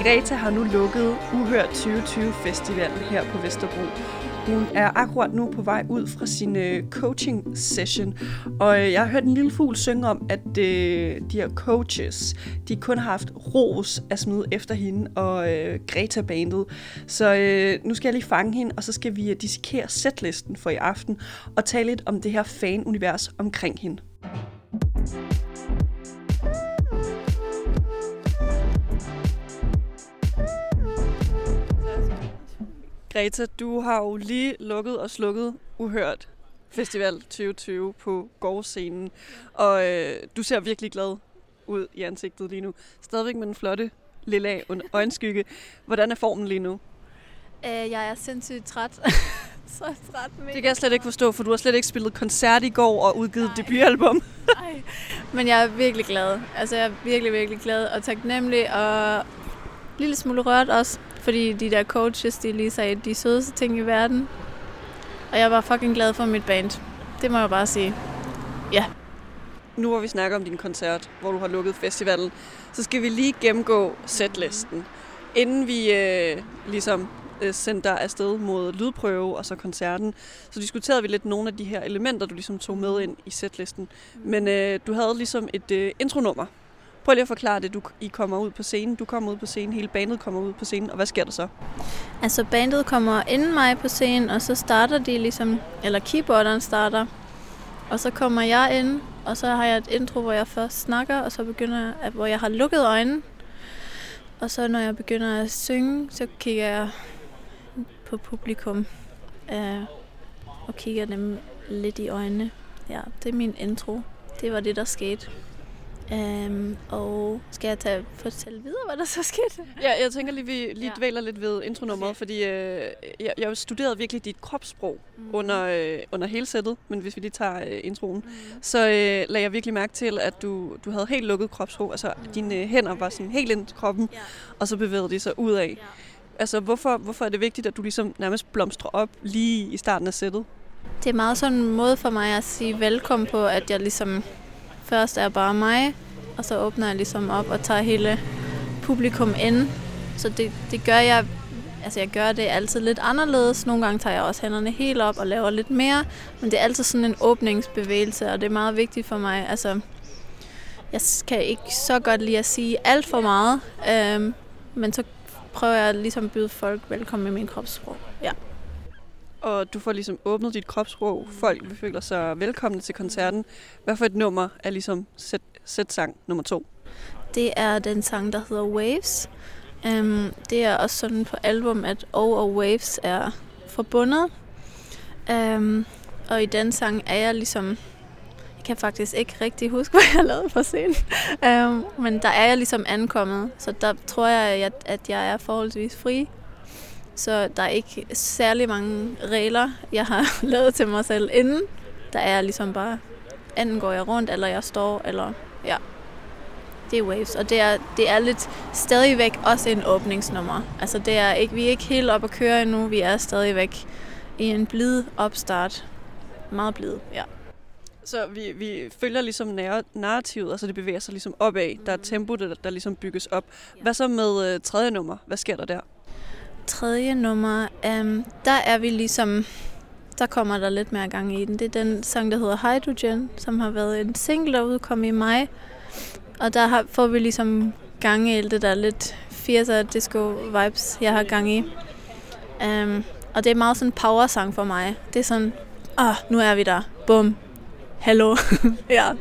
Greta har nu lukket Uhørt 2020 Festivalen her på Vesterbro. Hun er akkurat nu på vej ud fra sin øh, coaching session, og øh, jeg har hørt en lille fugl synge om, at øh, de her coaches, de kun har haft ros at smide efter hende og øh, Greta-bandet. Så øh, nu skal jeg lige fange hende, og så skal vi øh, dissekere setlisten for i aften og tale lidt om det her fanunivers omkring hende. Greta, du har jo lige lukket og slukket Uhørt Festival 2020 på gårdscenen, og øh, du ser virkelig glad ud i ansigtet lige nu. Stadigvæk med den flotte lille øjenskygge. Hvordan er formen lige nu? Øh, jeg er sindssygt træt. så træt med. Det kan jeg slet ikke forstå, for du har slet ikke spillet koncert i går og udgivet Nej. debutalbum. Nej, men jeg er virkelig glad. Altså, jeg er virkelig, virkelig glad og taknemmelig og en lille smule rørt også. Fordi de der coaches, de lige sagde de sødeste ting i verden. Og jeg var fucking glad for mit band. Det må jeg bare sige. Ja. Nu hvor vi snakker om din koncert, hvor du har lukket festivalen, så skal vi lige gennemgå setlisten. Inden vi øh, ligesom øh, sendte dig afsted mod lydprøve og så koncerten, så diskuterede vi lidt nogle af de her elementer, du ligesom tog med ind i setlisten. Men øh, du havde ligesom et øh, intronummer, Prøv lige at forklare det. Du, I kommer ud på scenen, du kommer ud på scenen, hele bandet kommer ud på scenen, og hvad sker der så? Altså bandet kommer inden mig på scenen, og så starter de ligesom, eller keyboarderen starter, og så kommer jeg ind, og så har jeg et intro, hvor jeg først snakker, og så begynder jeg, hvor jeg har lukket øjnene. Og så når jeg begynder at synge, så kigger jeg på publikum øh, og kigger dem lidt i øjnene. Ja, det er min intro. Det var det, der skete. Um, og skal jeg tage, fortælle videre, hvad der så skete? Ja, jeg tænker lige, vi lige ja. dvæler lidt ved intronummeret, okay. fordi øh, jeg, jeg studerede virkelig dit kropssprog mm. under, øh, under hele sættet, men hvis vi lige tager øh, introen, mm. så øh, lagde jeg virkelig mærke til, at du, du havde helt lukket kropssprog, altså mm. dine hænder var sådan helt ind i kroppen, ja. og så bevægede de sig ud af. Ja. Altså, hvorfor, hvorfor er det vigtigt, at du ligesom nærmest blomstrer op lige i starten af sættet? Det er meget sådan en måde for mig at sige velkommen på, at jeg ligesom først er bare mig, og så åbner jeg ligesom op og tager hele publikum ind. Så det, det gør jeg, altså jeg gør det altid lidt anderledes. Nogle gange tager jeg også hænderne helt op og laver lidt mere, men det er altid sådan en åbningsbevægelse, og det er meget vigtigt for mig. Altså, jeg kan ikke så godt lide at sige alt for meget, øhm, men så prøver jeg ligesom at byde folk velkommen i min kropssprog. Ja og du får ligesom åbnet dit kropsprog. Folk føler sig velkomne til koncerten. Hvad for et nummer er ligesom sæt, sæt-sang nummer to? Det er den sang, der hedder Waves. Um, det er også sådan på album, at O og Waves er forbundet. Um, og i den sang er jeg ligesom... Jeg kan faktisk ikke rigtig huske, hvad jeg lavede for sent. Um, men der er jeg ligesom ankommet, så der tror jeg, at jeg er forholdsvis fri så der er ikke særlig mange regler, jeg har lavet til mig selv inden. Der er ligesom bare, enten går jeg rundt, eller jeg står, eller ja. Det er Waves, og det er, det er lidt stadigvæk også en åbningsnummer. Altså det er ikke, vi er ikke helt op at køre endnu, vi er stadigvæk i en blid opstart. Meget blid, ja. Så vi, vi følger ligesom narrativet, altså det bevæger sig ligesom opad. Der er tempo, der, der ligesom bygges op. Hvad så med uh, tredje nummer? Hvad sker der der? Tredje nummer, um, der er vi ligesom, der kommer der lidt mere gang i den. Det er den sang, der hedder Hydrogen, som har været en single, der udkom i maj. Og der har, får vi ligesom gang i det der lidt 80'er disco vibes, jeg har gang i. Um, og det er meget sådan en power sang for mig. Det er sådan, åh, oh, nu er vi der. Bum. Hallo. ja,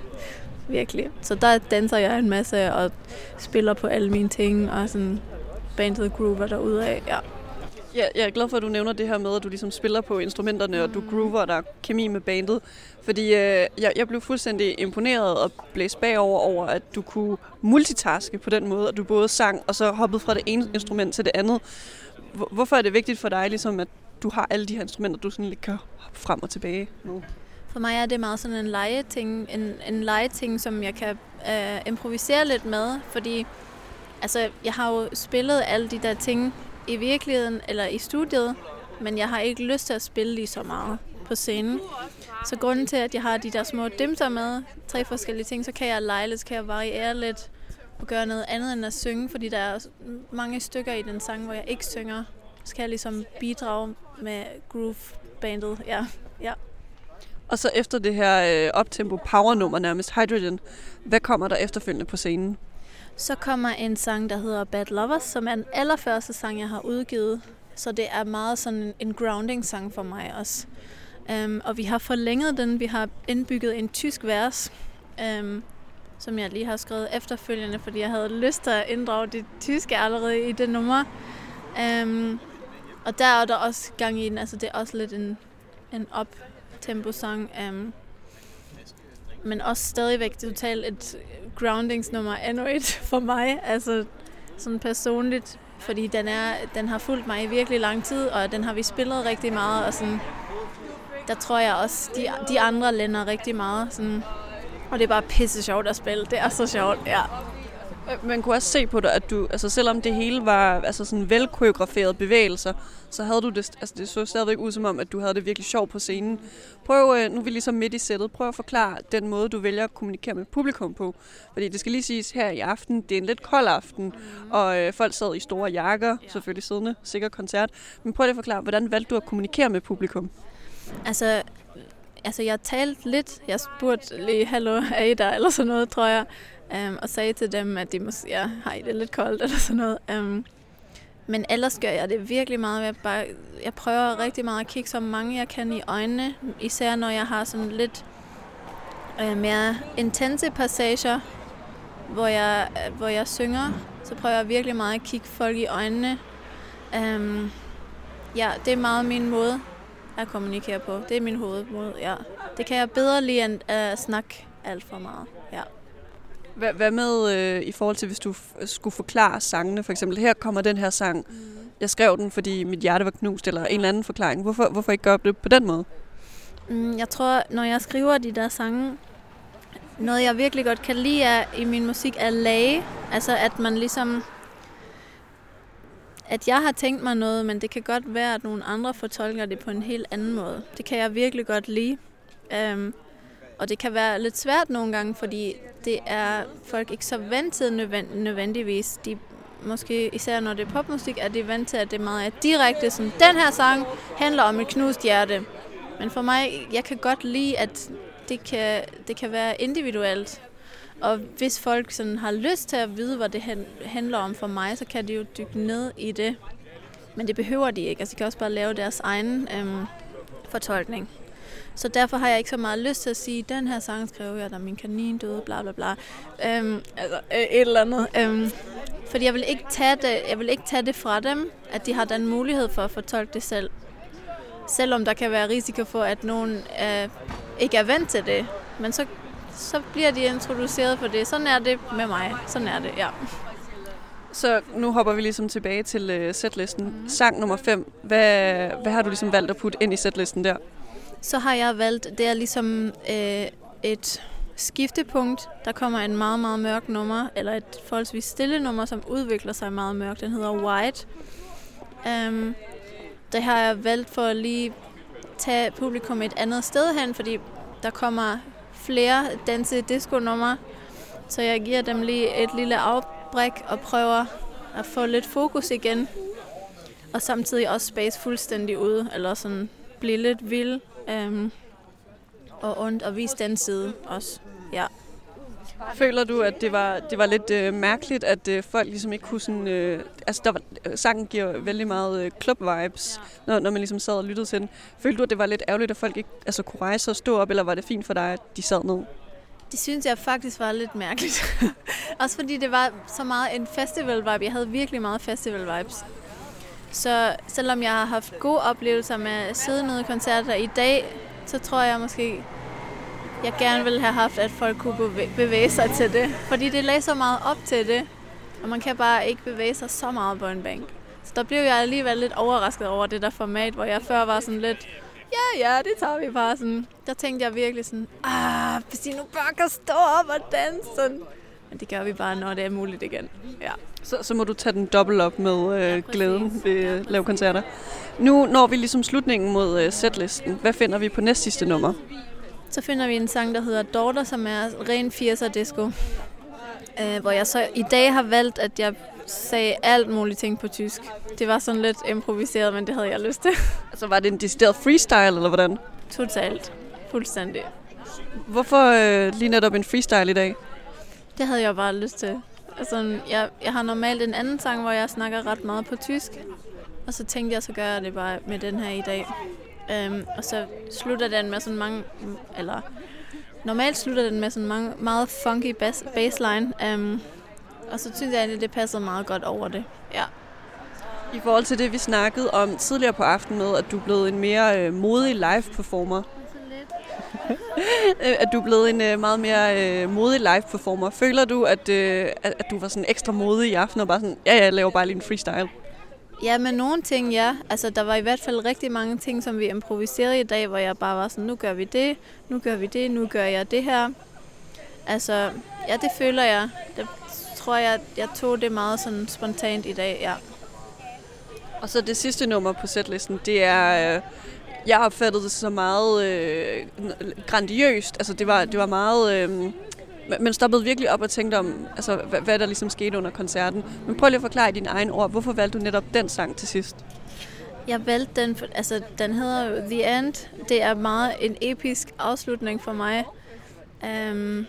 virkelig. Så der danser jeg en masse og spiller på alle mine ting og sådan bandet groover derude af. Ja. Ja, jeg er glad for, at du nævner det her med, at du ligesom spiller på instrumenterne, mm. og du mm. groover, og der er kemi med bandet. Fordi øh, jeg, jeg blev fuldstændig imponeret og blæst bagover over, at du kunne multitaske på den måde, at du både sang og så hoppede fra det ene instrument til det andet. Hvorfor er det vigtigt for dig, ligesom, at du har alle de her instrumenter, du sådan lidt kan hoppe frem og tilbage nu? For mig er det meget sådan en legeting, en, en legeting, som jeg kan øh, improvisere lidt med, fordi Altså, jeg har jo spillet alle de der ting i virkeligheden eller i studiet, men jeg har ikke lyst til at spille lige så meget på scenen. Så grunden til, at jeg har de der små dimser med, tre forskellige ting, så kan jeg lege lidt, så kan jeg variere lidt og gøre noget andet end at synge, fordi der er mange stykker i den sang, hvor jeg ikke synger. Så kan jeg ligesom bidrage med groove-bandet. Ja, ja. Og så efter det her øh, optempo power-nummer nærmest, Hydrogen, hvad kommer der efterfølgende på scenen? Så kommer en sang, der hedder Bad Lovers, som er den allerførste sang, jeg har udgivet. Så det er meget sådan en grounding-sang for mig også. Um, og vi har forlænget den. Vi har indbygget en tysk vers, um, som jeg lige har skrevet efterfølgende, fordi jeg havde lyst til at inddrage det tyske allerede i det nummer. Um, og der er der også gang i den. Altså det er også lidt en, en op-tempo-sang. Um, men også stadigvæk totalt et groundingsnummer endnu et for mig. Altså sådan personligt, fordi den, er, den har fulgt mig i virkelig lang tid, og den har vi spillet rigtig meget, og sådan, der tror jeg også, de, de andre lænder rigtig meget. Sådan, og det er bare pisse sjovt at spille. Det er så sjovt, ja. Man kunne også se på dig, at du, altså selvom det hele var altså sådan velkoreograferede bevægelser, så havde du det, altså det så stadigvæk ud som om, at du havde det virkelig sjovt på scenen. Prøv, øh, nu er vi ligesom midt i sættet, prøv at forklare den måde, du vælger at kommunikere med publikum på. Fordi det skal lige siges her i aften, det er en lidt kold aften, mm. og øh, folk sad i store jakker, ja. selvfølgelig siddende, sikker koncert. Men prøv at forklare, hvordan valgte du at kommunikere med publikum? Altså, altså jeg talte lidt, jeg spurgte lige, hallo, er I der, eller sådan noget, tror jeg um, og sagde til dem, at de måske ja, har det lidt koldt eller sådan noget. Um, men ellers gør jeg det virkelig meget. Jeg, bare, jeg prøver rigtig meget at kigge så mange jeg kan i øjnene, især når jeg har sådan lidt uh, mere intense passager, hvor jeg, øh, hvor jeg synger. Så prøver jeg virkelig meget at kigge folk i øjnene. Um, ja, det er meget min måde at kommunikere på. Det er min hovedmåde, ja. Det kan jeg bedre lide end at snakke alt for meget. Hvad, hvad med øh, i forhold til, hvis du skulle forklare sangene? For eksempel, her kommer den her sang. Mm. Jeg skrev den, fordi mit hjerte var knust, eller en eller anden forklaring. Hvorfor, hvorfor ikke gøre det på den måde? Mm, jeg tror, når jeg skriver de der sange, noget jeg virkelig godt kan lide er, i min musik er lage. Altså at man ligesom... At jeg har tænkt mig noget, men det kan godt være, at nogle andre fortolker det på en helt anden måde. Det kan jeg virkelig godt lide. Um, og det kan være lidt svært nogle gange, fordi det er folk ikke så vant til nødvendigvis. De, måske især når det er popmusik, er de vant til, at det er meget direkte. som den her sang handler om et knust hjerte. Men for mig, jeg kan godt lide, at det kan, det kan være individuelt. Og hvis folk sådan har lyst til at vide, hvad det handler om for mig, så kan de jo dykke ned i det. Men det behøver de ikke. Altså, de kan også bare lave deres egen øhm, fortolkning. Så derfor har jeg ikke så meget lyst til at sige, den her sang skrev jeg, da min kanin døde, bla bla bla. Øhm, altså øh, et eller andet. Øhm, fordi jeg vil, ikke tage det, jeg vil ikke tage det fra dem, at de har den mulighed for at fortolke det selv. Selvom der kan være risiko for, at nogen øh, ikke er vant til det. Men så, så bliver de introduceret for det. Sådan er det med mig. Sådan er det, ja. Så nu hopper vi ligesom tilbage til uh, setlisten. Mm. Sang nummer 5. Hvad, hvad har du ligesom valgt at putte ind i setlisten der? Så har jeg valgt, det er ligesom øh, et skiftepunkt. Der kommer en meget, meget mørk nummer, eller et forholdsvis stille nummer, som udvikler sig meget mørkt. Den hedder White. Um, det har jeg valgt for at lige tage publikum et andet sted hen, fordi der kommer flere danse disco numre så jeg giver dem lige et lille afbræk og prøver at få lidt fokus igen. Og samtidig også space fuldstændig ude, eller sådan blive lidt vild øhm, og ondt, og vise den side også. Ja. Føler du, at det var, det var lidt øh, mærkeligt, at øh, folk ligesom ikke kunne sådan... Øh, altså, der var, øh, sangen giver vældig meget øh, club-vibes, når, når man ligesom sad og lyttede til den. Følte du, at det var lidt ærgerligt, at folk ikke altså, kunne rejse og stå op, eller var det fint for dig, at de sad ned? Det synes jeg faktisk var lidt mærkeligt. Også fordi det var så meget en festival-vibe. Jeg havde virkelig meget festival-vibes. Så selvom jeg har haft gode oplevelser med at sidde nede i koncerter i dag, så tror jeg måske, jeg gerne ville have haft, at folk kunne bevæge sig til det. Fordi det lagde så meget op til det, og man kan bare ikke bevæge sig så meget på en bænk. Så der blev jeg alligevel lidt overrasket over det der format, hvor jeg før var sådan lidt, ja, ja, det tager vi bare sådan. Der tænkte jeg virkelig sådan, ah, hvis de nu bare kan stå op og danse sådan. Men det gør vi bare, når det er muligt igen. Ja. Så, så må du tage den dobbelt op med øh, ja, glæden ved øh, lave koncerter. Nu når vi ligesom slutningen mod øh, setlisten. Hvad finder vi på næst sidste nummer? Så finder vi en sang, der hedder Daughter, som er ren 80'er disco. Øh, hvor jeg så i dag har valgt, at jeg sagde alt muligt ting på tysk. Det var sådan lidt improviseret, men det havde jeg lyst til. Altså var det en decideret freestyle, eller hvordan? Totalt. Fuldstændig. Hvorfor øh, lige netop en freestyle i dag? Det havde jeg bare lyst til. Altså, jeg, jeg har normalt en anden sang, hvor jeg snakker ret meget på tysk. Og så tænkte jeg, så gør jeg det bare med den her i dag. Øhm, og så slutter den med sådan mange... Eller normalt slutter den med sådan mange, meget funky bass, bassline. Øhm, og så synes jeg, egentlig, det passede meget godt over det. Ja. I forhold til det, vi snakkede om tidligere på aftenen med, at du er blevet en mere øh, modig live-performer. at du er blevet en øh, meget mere øh, modig live-performer. Føler du, at, øh, at, at du var sådan ekstra modig i aften og bare sådan, ja, ja, jeg laver bare lige en freestyle? Ja, men nogle ting, ja. Altså, der var i hvert fald rigtig mange ting, som vi improviserede i dag, hvor jeg bare var sådan, nu gør vi det, nu gør vi det, nu gør jeg det her. Altså, ja, det føler jeg. Det tror jeg, jeg tog det meget sådan spontant i dag, ja. Og så det sidste nummer på setlisten, det er... Øh, jeg opfattede det så meget øh, grandiøst. Altså, det var, det var meget... Øh, man stoppede virkelig op og tænkte om, altså, hvad, hvad der ligesom skete under koncerten. Men prøv lige at forklare i dine egne ord, hvorfor valgte du netop den sang til sidst? Jeg valgte den, for, altså den hedder The End. Det er meget en episk afslutning for mig. Um,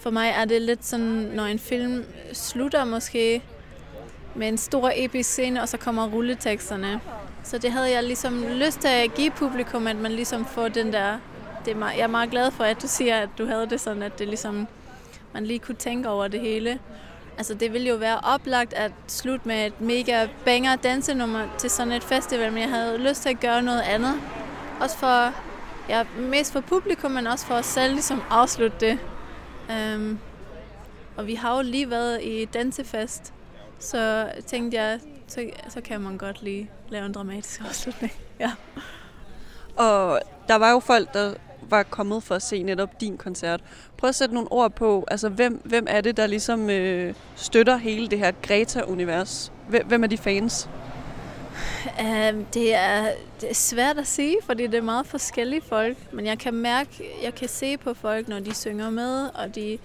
for mig er det lidt sådan, når en film slutter måske med en stor episk scene, og så kommer rulleteksterne. Så det havde jeg ligesom lyst til at give publikum, at man ligesom får den der... Det er meget, jeg er meget glad for, at du siger, at du havde det sådan, at det ligesom, man lige kunne tænke over det hele. Altså det ville jo være oplagt at slutte med et mega banger dansenummer til sådan et festival, men jeg havde lyst til at gøre noget andet. Også for, ja, mest for publikum, men også for os selv ligesom afslutte det. Um, og vi har jo lige været i dansefest, så tænkte jeg, så, så kan man godt lige lave en dramatisk afslutning. Ja. Og der var jo folk, der var kommet for at se netop din koncert. Prøv at sætte nogle ord på, altså hvem, hvem er det, der ligesom øh, støtter hele det her Greta-univers? Hvem er de fans? Um, det, er, det er svært at sige, fordi det er meget forskellige folk. Men jeg kan mærke, jeg kan se på folk, når de synger med, og de,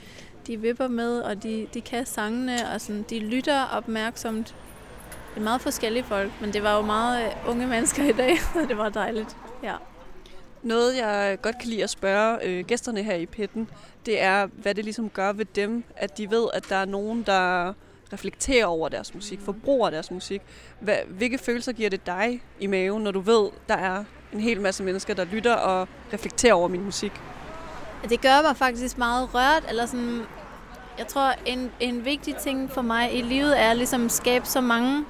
de vipper med, og de, de kan sangene, og sådan, de lytter opmærksomt. Det er meget forskellige folk, men det var jo meget uh, unge mennesker i dag, og det var dejligt. Ja. Noget, jeg godt kan lide at spørge øh, gæsterne her i pitten, det er, hvad det ligesom gør ved dem, at de ved, at der er nogen, der reflekterer over deres musik, forbruger deres musik. Hvad, hvilke følelser giver det dig i maven, når du ved, der er en hel masse mennesker, der lytter og reflekterer over min musik? Det gør mig faktisk meget rørt, eller sådan, jeg tror, en, en vigtig ting for mig i livet er ligesom at skabe så mange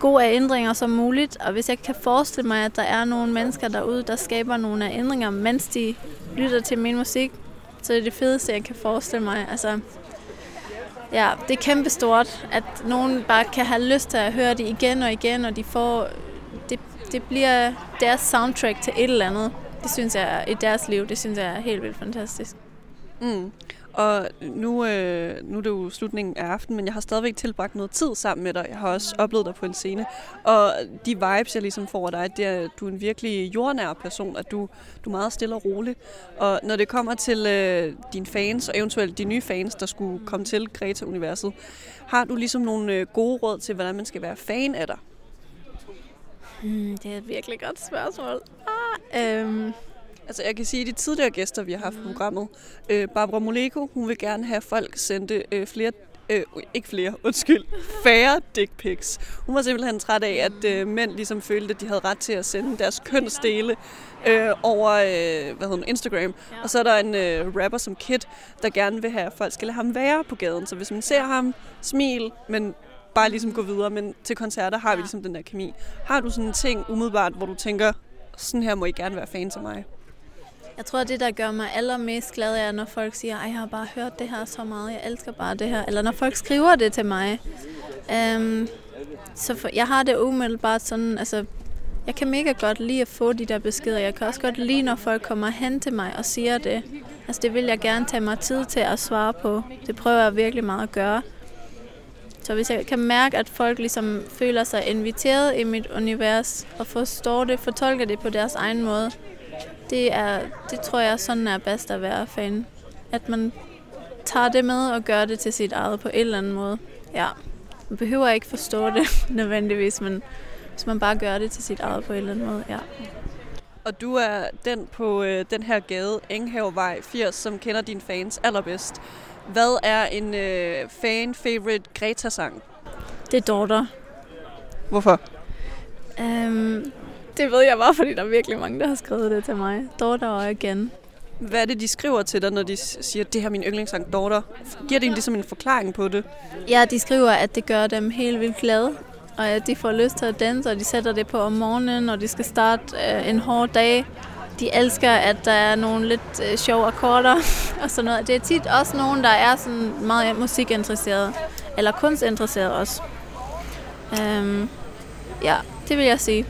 gode ændringer som muligt, og hvis jeg kan forestille mig, at der er nogle mennesker derude, der skaber nogle af ændringer, mens de lytter til min musik, så er det det fedeste, jeg kan forestille mig. Altså, ja, det er kæmpestort, at nogen bare kan have lyst til at høre det igen og igen, og de får, det, det bliver deres soundtrack til et eller andet. Det synes jeg i deres liv, det synes jeg er helt vildt fantastisk. Mm. Og nu, øh, nu er det jo slutningen af aftenen, men jeg har stadigvæk tilbragt noget tid sammen med dig. Jeg har også oplevet dig på en scene. Og de vibes, jeg ligesom får af dig, det er, at du er en virkelig jordnær person, at du, du er meget stille og rolig. Og når det kommer til øh, dine fans, og eventuelt de nye fans, der skulle komme til Greta-universet, har du ligesom nogle øh, gode råd til, hvordan man skal være fan af dig? Mm, det er et virkelig godt spørgsmål. Ah, øhm Altså jeg kan sige, at de tidligere gæster, vi har haft på programmet, øh, Barbara Moleko, hun vil gerne have folk sendte øh, flere Øh, ikke flere, undskyld, færre dick pics. Hun var simpelthen træt af, at øh, mænd ligesom følte, at de havde ret til at sende deres kønsdele øh, over øh, hvad hedder det, Instagram. Og så er der en øh, rapper som Kid, der gerne vil have, at folk skal lade ham være på gaden. Så hvis man ser ham, smil, men bare ligesom gå videre. Men til koncerter har vi ligesom den der kemi. Har du sådan en ting umiddelbart, hvor du tænker, sådan her må I gerne være fans af mig? Jeg tror, at det, der gør mig allermest glad, er, når folk siger, at jeg har bare hørt det her så meget, jeg elsker bare det her. Eller når folk skriver det til mig. Øhm, så for, jeg har det umiddelbart sådan, altså, jeg kan mega godt lide at få de der beskeder. Jeg kan også godt lide, når folk kommer hen til mig og siger det. Altså, det vil jeg gerne tage mig tid til at svare på. Det prøver jeg virkelig meget at gøre. Så hvis jeg kan mærke, at folk ligesom føler sig inviteret i mit univers og forstår det, fortolker det på deres egen måde, det, er, det tror jeg sådan er bedst at være fan. At man tager det med og gør det til sit eget på en eller anden måde. Ja, man behøver ikke forstå det nødvendigvis, men hvis man bare gør det til sit eget på en eller anden måde, ja. Og du er den på øh, den her gade, Enghavevej 80, som kender dine fans allerbedst. Hvad er en øh, fan-favorite Greta-sang? Det er Daughter. Hvorfor? Um, det ved jeg bare, fordi der er virkelig mange, der har skrevet det til mig. Daughter og igen. Hvad er det, de skriver til dig, når de siger, det her er min yndlingssang, Daughter? Giver det ligesom en forklaring på det? Ja, de skriver, at det gør dem helt vildt glade, og at de får lyst til at danse, og de sætter det på om morgenen, når de skal starte øh, en hård dag. De elsker, at der er nogle lidt øh, sjove akkorder og sådan noget. Det er tit også nogen, der er sådan meget musikinteresseret, eller kunstinteresseret også. Um, ja, det vil jeg sige.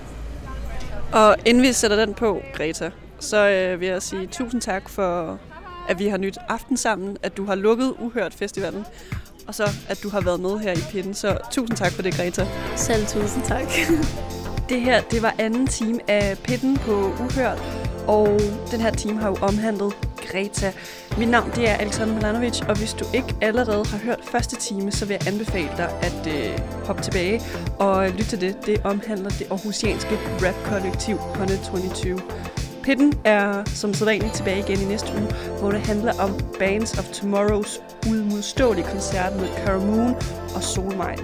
Og inden vi sætter den på, Greta, så øh, vil jeg sige tusind tak for, at vi har nyt aften sammen, at du har lukket Uhørt Festivalen, og så at du har været med her i pinden. Så tusind tak for det, Greta. Selv tusind tak. det her, det var anden time af Pitten på Uhørt, og den her time har jo omhandlet Greta. Mit navn det er Alexander Milanovic, og hvis du ikke allerede har hørt første time, så vil jeg anbefale dig at øh, hoppe tilbage og lytte til det. Det omhandler det aarhusianske rap-kollektiv 122. Pitten er som sædvanligt tilbage igen i næste uge, hvor det handler om Bands of Tomorrows udmodståelige koncert med Cara Moon og Solmejl.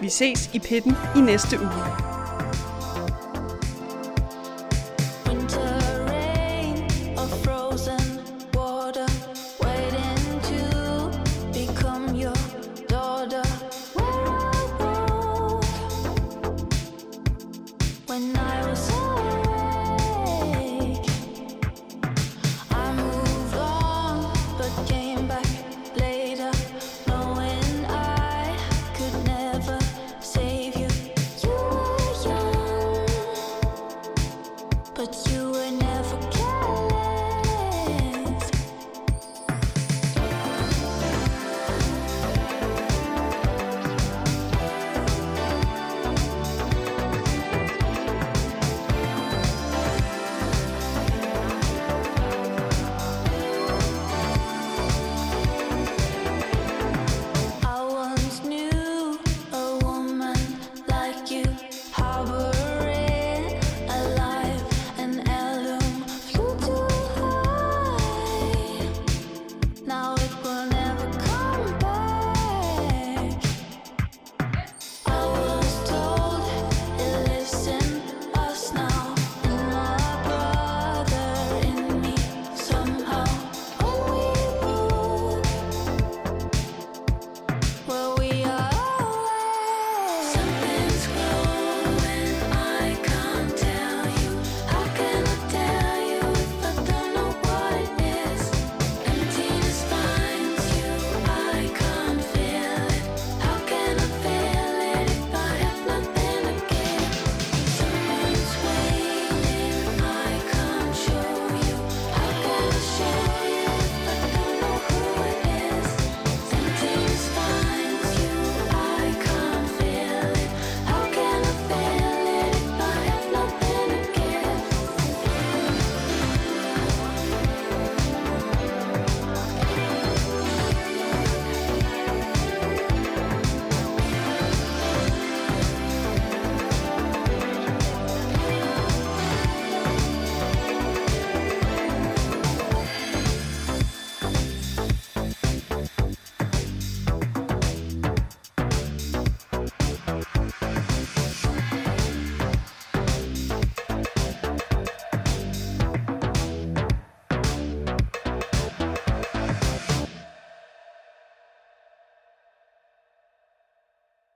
Vi ses i Pitten i næste uge.